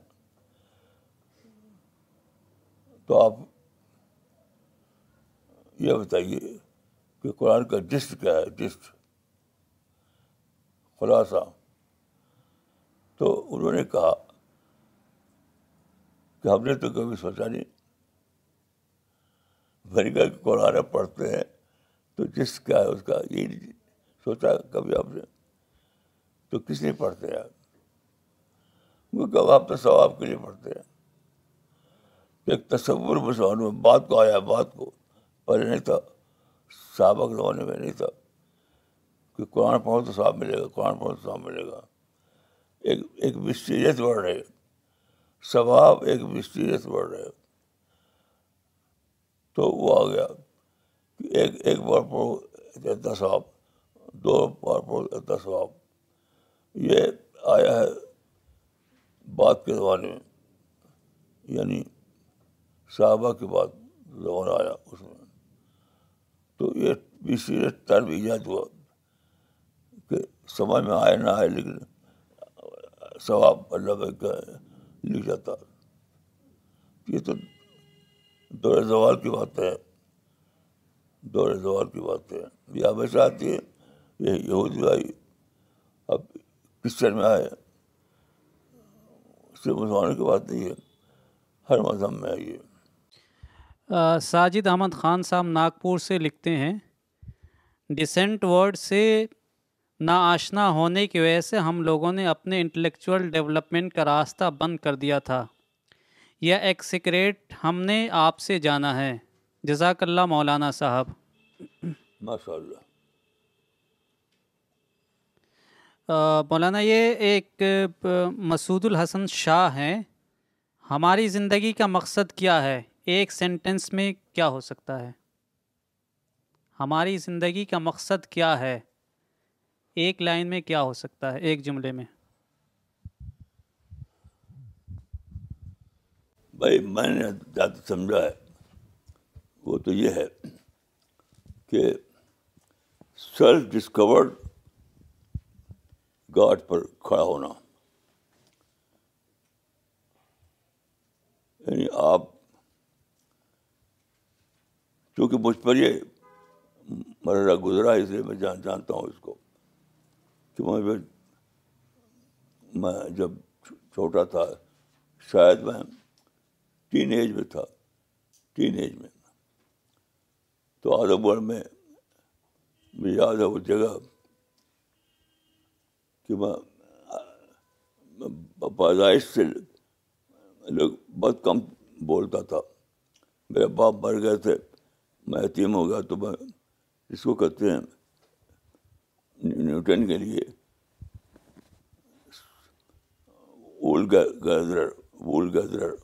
Speaker 2: تو آپ یہ بتائیے کہ قرآن کا جس کیا ہے جس خلاصہ تو انہوں نے کہا کہ ہم نے تو کبھی سوچا نہیں بھری گا قرآن پڑھتے ہیں تو جس کیا ہے اس کا یہ نہیں سوچا کبھی ہم نے تو کس نے پڑھتے ہیں وہ آپ تو ثواب کے لیے پڑھتے ہیں ایک تصور مسلمانوں میں بات کو آیا بات کو پہلے نہیں تھا سابق زمانے میں نہیں تھا کہ قرآن پڑھو تو ثواب ملے گا قرآن پڑھو تو ملے گا ایک ایک مسٹیریس ورڈ ہے ثواب ایک مسٹیریس ورڈ ہے تو وہ آ گیا کہ ایک ایک بار پڑھو پڑھو اتنا دو بار اتنا ثواب یہ آیا ہے بعد کے زمانے میں یعنی صحابہ کے بعد زمانہ آیا اس میں تو یہ طرف ایجاد ہوا کہ سمجھ میں آئے نہ آئے لیکن ثواب اللہ بھائی کا لکھ جاتا یہ تو دور زوال کی بات ہے دور زوال کی بات ہے یہ ہمیشہ آتی ہے یہ یہودی آئی اب کرسچن میں آئے مسلمانوں کی بات نہیں ہے ہر مذہب میں ہے یہ
Speaker 1: ساجد احمد خان صاحب ناگپور سے لکھتے ہیں ڈسینٹ ورڈ سے نا آشنا ہونے کی وجہ سے ہم لوگوں نے اپنے انٹلیکچوئل ڈیولپمنٹ کا راستہ بند کر دیا تھا یہ ایک سیکریٹ ہم نے آپ سے جانا ہے جزاک اللہ مولانا صاحب
Speaker 2: ماشاء اللہ
Speaker 1: مولانا یہ ایک مسعود الحسن شاہ ہیں ہماری زندگی کا مقصد کیا ہے ایک سینٹنس میں کیا ہو سکتا ہے ہماری زندگی کا مقصد کیا ہے ایک لائن میں کیا ہو سکتا ہے ایک جملے میں
Speaker 2: بھائی میں نے زیادہ سمجھا ہے وہ تو یہ ہے کہ سیلف ڈسکورڈ گاٹھ پر کھڑا ہونا یعنی آپ چونکہ مجھ پر یہ مرحلہ گزرا اس لیے میں جان جانتا ہوں اس کو چونکہ میں جب چھوٹا تھا شاید میں ٹین ایج میں تھا ٹین ایج میں تو آدم گڑھ میں مجھے یاد ہے وہ جگہ کہ پیدائش سے لوگ بہت کم بولتا تھا میرے باپ مر گئے تھے میں یتیم ہو گیا تو میں اس کو کہتے ہیں نیوٹن کے لیے وول گیدرر وول گیدرر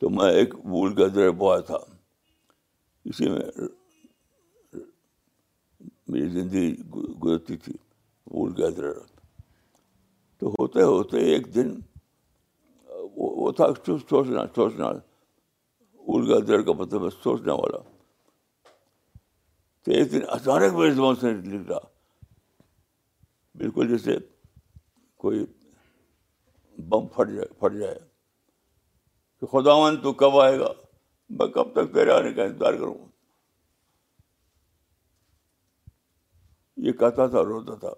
Speaker 2: تو میں ایک وول گیدرر بوائے تھا اسی میں میری زندگی گزرتی تھی وول گیدرر تو ہوتے ہوتے ایک دن وہ تھا سوچنا سوچنا ارگا دیر کا مطلب سوچنے والا تو ایک دن اچانک میرے زبان سے نکلا بالکل جیسے کوئی بم پھٹ جائے پھٹ جائے تو خداون تو کب آئے گا میں کب تک تیرے آنے کا انتظار کروں یہ کہتا تھا روتا تھا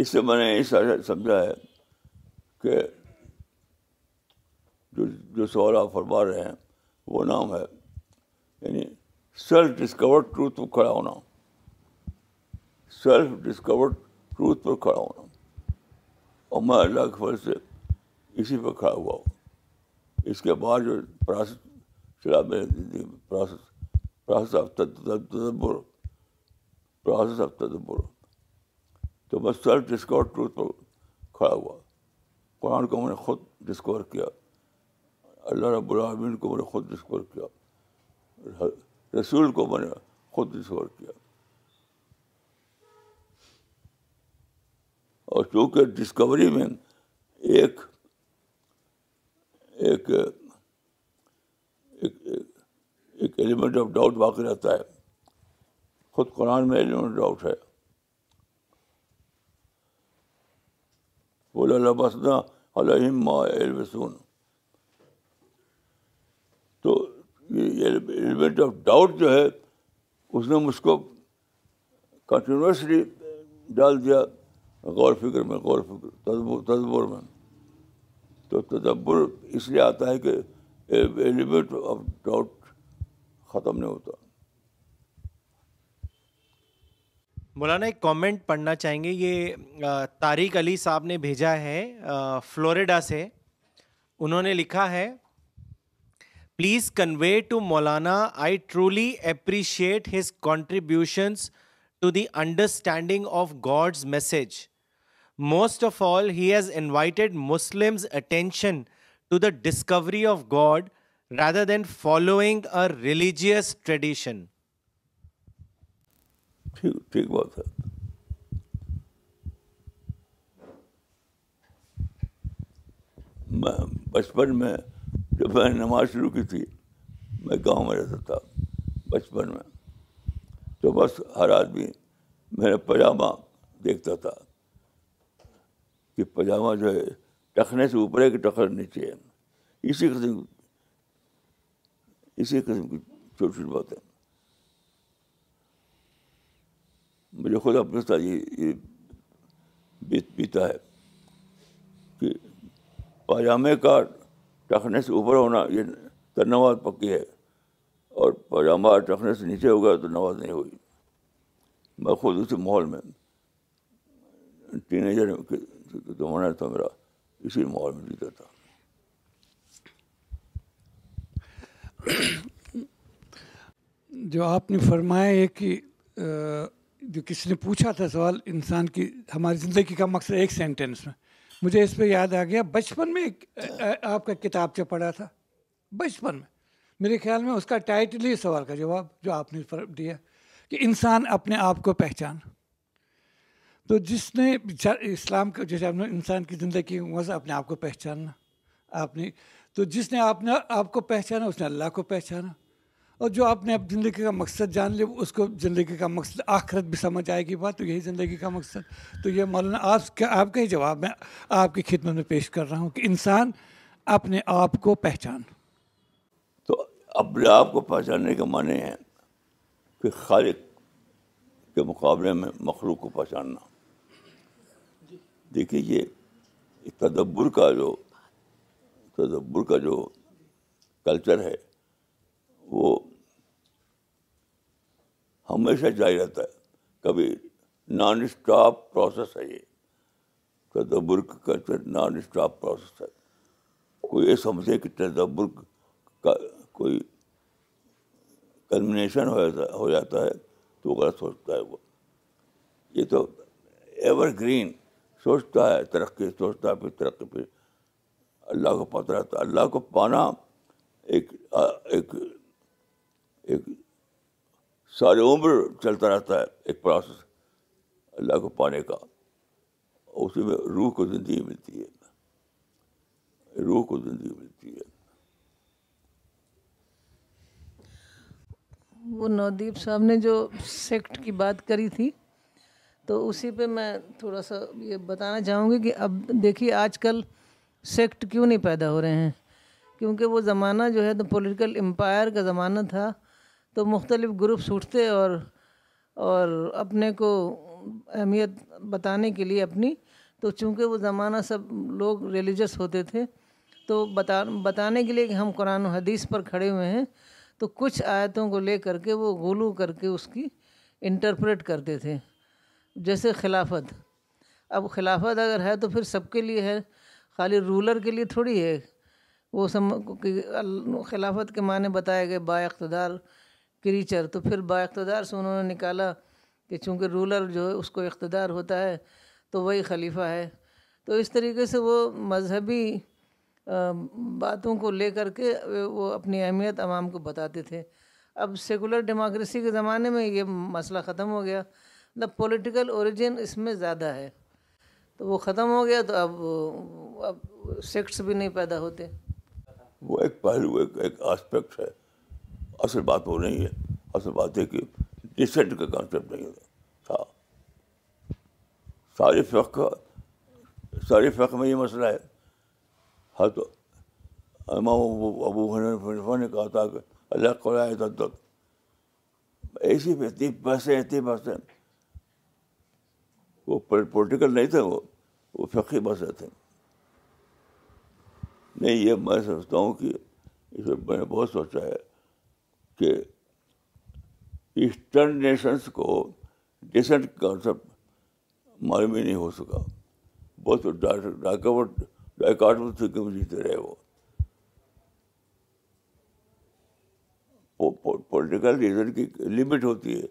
Speaker 2: اس سے میں نے سارا سمجھا ہے کہ جو جو سوال آپ فرما رہے ہیں وہ نام ہے یعنی سیلف ڈسکور ٹروتھ پر کھڑا ہونا سیلف ڈسکور ٹروتھ پر کھڑا ہونا اور میں اللہ کے فرض سے اسی پہ کھڑا ہوا ہوں اس کے بعد جو چلا میرے زندگی پراسس پروسیس آف تدبر آف تدبر تو میں سیلف ڈسکور ٹروتھ پر کھڑا ہوا قرآن کو میں نے خود ڈسکور کیا اللہ رب العالمین کو میں نے خود ڈسکور کیا رسول کو میں نے خود ڈسکور کیا اور چونکہ ڈسکوری میں ایک ایک ایلیمنٹ آف ڈاؤٹ باقی رہتا ہے خود قرآن میں ایلیمنٹ ڈاؤٹ ہے بولا علیہم ما سون تو ایلیمنٹ آف ڈاؤٹ جو ہے اس نے مجھ کو کنٹینوسلی ڈال دیا غور فکر میں غور فکر تدبر میں تو تدبر اس لیے آتا ہے کہ ایلیمنٹ آف ڈاؤٹ ختم نہیں ہوتا
Speaker 7: مولانا ایک کامنٹ پڑھنا چاہیں گے یہ طارق علی صاحب نے بھیجا ہے فلوریڈا سے انہوں نے لکھا ہے please convey to Maulana I truly appreciate his contributions to the understanding of God's message most of all he has invited Muslims attention to the discovery of God rather than following a religious tradition
Speaker 2: ٹھیک ٹھیک بات ہے میں بچپن میں جب میں نے نماز شروع کی تھی میں گاؤں میں رہتا تھا بچپن میں تو بس ہر آدمی میرا پاجامہ دیکھتا تھا کہ پاجامہ جو ہے ٹکنے سے اوپر ہے کہ ٹکر نیچے ہے اسی قسم اسی قسم کی چھوٹی چھوٹی باتیں مجھے خود اپنے ساتھ یہ, بیت ہے کہ پاجامے کا ٹکنے سے اوپر ہونا یہ تو پکی ہے اور پاجامہ ٹکنے سے نیچے ہو گیا تو نماز نہیں ہوئی میں خود اسی ماحول میں ٹین ایجر زمانہ تھا میرا اسی ماحول میں جیتا تھا
Speaker 3: جو آپ نے فرمایا ہے کہ جو کسی نے پوچھا تھا سوال انسان کی ہماری زندگی کا مقصد ایک سینٹینس میں مجھے اس پہ یاد آ گیا بچپن میں آپ کا کتاب جو پڑھا تھا بچپن میں میرے خیال میں اس کا ٹائٹل ہی سوال کا جواب جو آپ نے دیا کہ انسان اپنے آپ کو پہچان تو جس نے اسلام کا جیسے آپ نے انسان کی زندگی وہاں اپنے آپ کو پہچاننا آپ نے تو جس نے آپ نے آپ کو پہچانا اس نے اللہ کو پہچانا اور جو آپ نے اب زندگی کا مقصد جان لیا اس کو زندگی کا مقصد آخرت بھی سمجھ آئے گی بات تو یہی زندگی کا مقصد تو یہ مولانا آپ کا آپ کا ہی جواب میں آپ کی خدمت میں پیش کر رہا ہوں کہ انسان اپنے آپ کو پہچان
Speaker 2: تو اپنے آپ کو پہچاننے کا معنی ہے کہ خالق کے مقابلے میں مخلوق کو پہچاننا دیکھیے یہ تدبر کا جو تدبر کا جو کلچر ہے وہ ہمیشہ جاری رہتا ہے کبھی نان اسٹاپ پروسیس ہے یہ تدبر کا کلچر نان اسٹاپ پروسیس ہے کوئی یہ سمجھے کہ تدبر کا کوئی کلمنیشن ہو جاتا ہو جاتا ہے تو وہ غلط سوچتا ہے وہ یہ تو ایور گرین سوچتا ہے ترقی سوچتا ہے پھر ترقی پھر اللہ کو پاتا رہتا ہے اللہ کو پانا ایک ایک ایک ساری عمر چلتا رہتا ہے ایک پروسیس اللہ کو پانے کا اسی میں روح کو زندگی ملتی ہے روح کو زندگی ملتی ہے
Speaker 4: وہ نودیپ صاحب نے جو سیکٹ کی بات کری تھی تو اسی پہ میں تھوڑا سا یہ بتانا چاہوں گی کہ اب دیکھیے آج کل سیکٹ کیوں نہیں پیدا ہو رہے ہیں کیونکہ وہ زمانہ جو ہے تو پولیٹیکل امپائر کا زمانہ تھا تو مختلف گروپس اٹھتے اور اور اپنے کو اہمیت بتانے کے لیے اپنی تو چونکہ وہ زمانہ سب لوگ ریلیجس ہوتے تھے تو بتا بتانے کے لیے کہ ہم قرآن و حدیث پر کھڑے ہوئے ہیں تو کچھ آیتوں کو لے کر کے وہ غلو کر کے اس کی انٹرپریٹ کرتے تھے جیسے خلافت اب خلافت اگر ہے تو پھر سب کے لیے ہے خالی رولر کے لیے تھوڑی ہے وہ سم خلافت کے معنی بتائے گئے با اقتدار کریچر تو پھر با اقتدار سے انہوں نے نکالا کہ چونکہ رولر جو ہے اس کو اقتدار ہوتا ہے تو وہی خلیفہ ہے تو اس طریقے سے وہ مذہبی باتوں کو لے کر کے وہ اپنی اہمیت عوام کو بتاتے تھے اب سیکولر ڈیموکریسی کے زمانے میں یہ مسئلہ ختم ہو گیا مطلب پولیٹیکل اوریجن اس میں زیادہ ہے تو وہ ختم ہو گیا تو اب اب سیکٹس بھی نہیں پیدا ہوتے
Speaker 2: وہ ایک پہلو ایک ایک آسپیکٹ ہے اصل بات وہ نہیں ہے اصل بات یہ کہ ڈسینٹ کا کانسیپٹ نہیں ہے تھا ہاں۔ سارے فق سارے فق میں یہ مسئلہ ہے ہاں تو امام ابو حنیفہ نے کہا تھا کہ اللہ کو ایسی اتنی پیسے اتنی پیسے وہ پولیٹیکل نہیں تھے وہ وہ فقی پیسے تھے نہیں یہ میں سمجھتا ہوں کہ اس میں نے بہت سوچا ہے کہ ایسٹرن نیشنس کو ڈیسنٹ کانسیپٹ معلوم ہی نہیں ہو سکا بہت میں جیتے رہے وہ پولیٹیکل ریزن کی لمٹ ہوتی ہے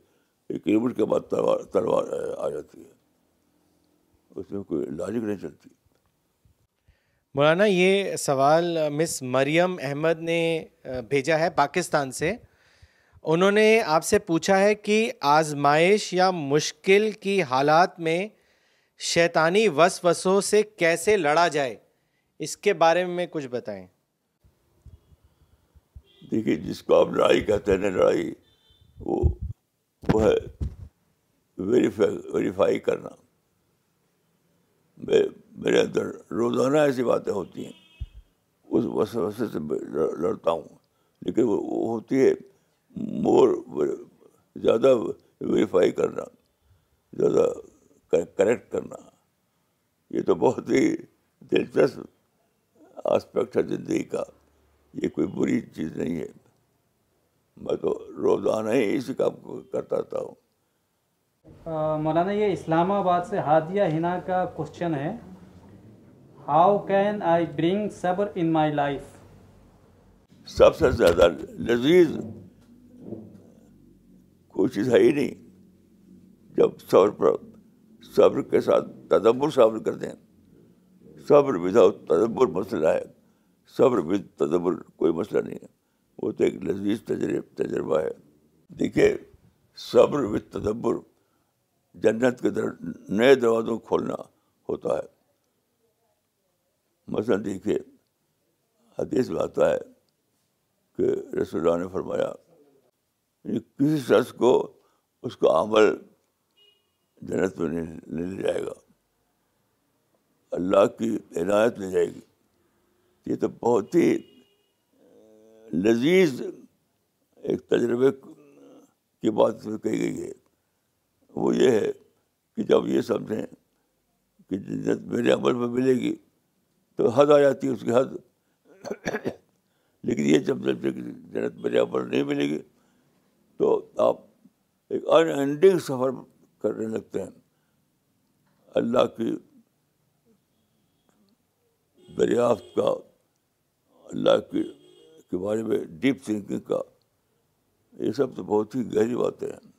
Speaker 2: ایک لمٹ کے بعد تلوار تلوار آ جاتی ہے اس میں کوئی لاجک نہیں چلتی
Speaker 7: مولانا یہ سوال مس مریم احمد نے بھیجا ہے پاکستان سے انہوں نے آپ سے پوچھا ہے کہ آزمائش یا مشکل کی حالات میں شیطانی وسوسوں سے کیسے لڑا جائے اس کے بارے میں کچھ بتائیں
Speaker 2: دیکھیے جس کو آپ لڑائی کہتے ہیں لڑائی وہ ہے ویریفائی کرنا میرے اندر روزانہ ایسی باتیں ہوتی ہیں اس وسوسے سے لڑتا ہوں لیکن وہ ہوتی ہے مور زیادہ ویریفائی کرنا زیادہ کریکٹ کرنا یہ تو بہت ہی دلچسپ آسپیکٹ ہے زندگی کا یہ کوئی بری چیز نہیں ہے میں تو روزانہ ہی اسی کام کرتا رہتا ہوں
Speaker 1: مولانا یہ اسلام آباد سے ہادیہ ہنا کا کوشچن ہے ہاؤ کین آئی برنگ صبر ان مائی لائف
Speaker 2: سب سے زیادہ لذیذ کوئی چیز ہے ہی نہیں جب صبر پر صبر کے ساتھ تدبر شامل کر دیں صبر وداؤٹ تدبر مسئلہ ہے صبر ود تدبر کوئی مسئلہ نہیں ہے وہ تو ایک لذیذ تجرب تجربہ ہے دیکھیے صبر ود تدبر جنت کے در نئے دروازوں کھولنا ہوتا ہے مثلاً دیکھیے حدیث آتا ہے کہ رسول اللہ نے فرمایا یعنی کسی شخص کو اس کا عمل جنت میں نہیں لے جائے گا اللہ کی عنایت لے جائے گی یہ تو بہت ہی لذیذ ایک تجربے کی بات کہی گئی ہے وہ یہ ہے کہ جب یہ سمجھیں کہ جنت میرے عمل میں ملے گی تو حد آ جاتی ہے اس کی حد لیکن یہ جب سمجھے کہ جنت میرے عمل نہیں ملے گی تو آپ ایک ان اینڈنگ سفر کرنے لگتے ہیں اللہ کی دریافت کا اللہ کی کے بارے میں ڈیپ تھنکنگ کا یہ سب تو بہت ہی گہری باتیں ہیں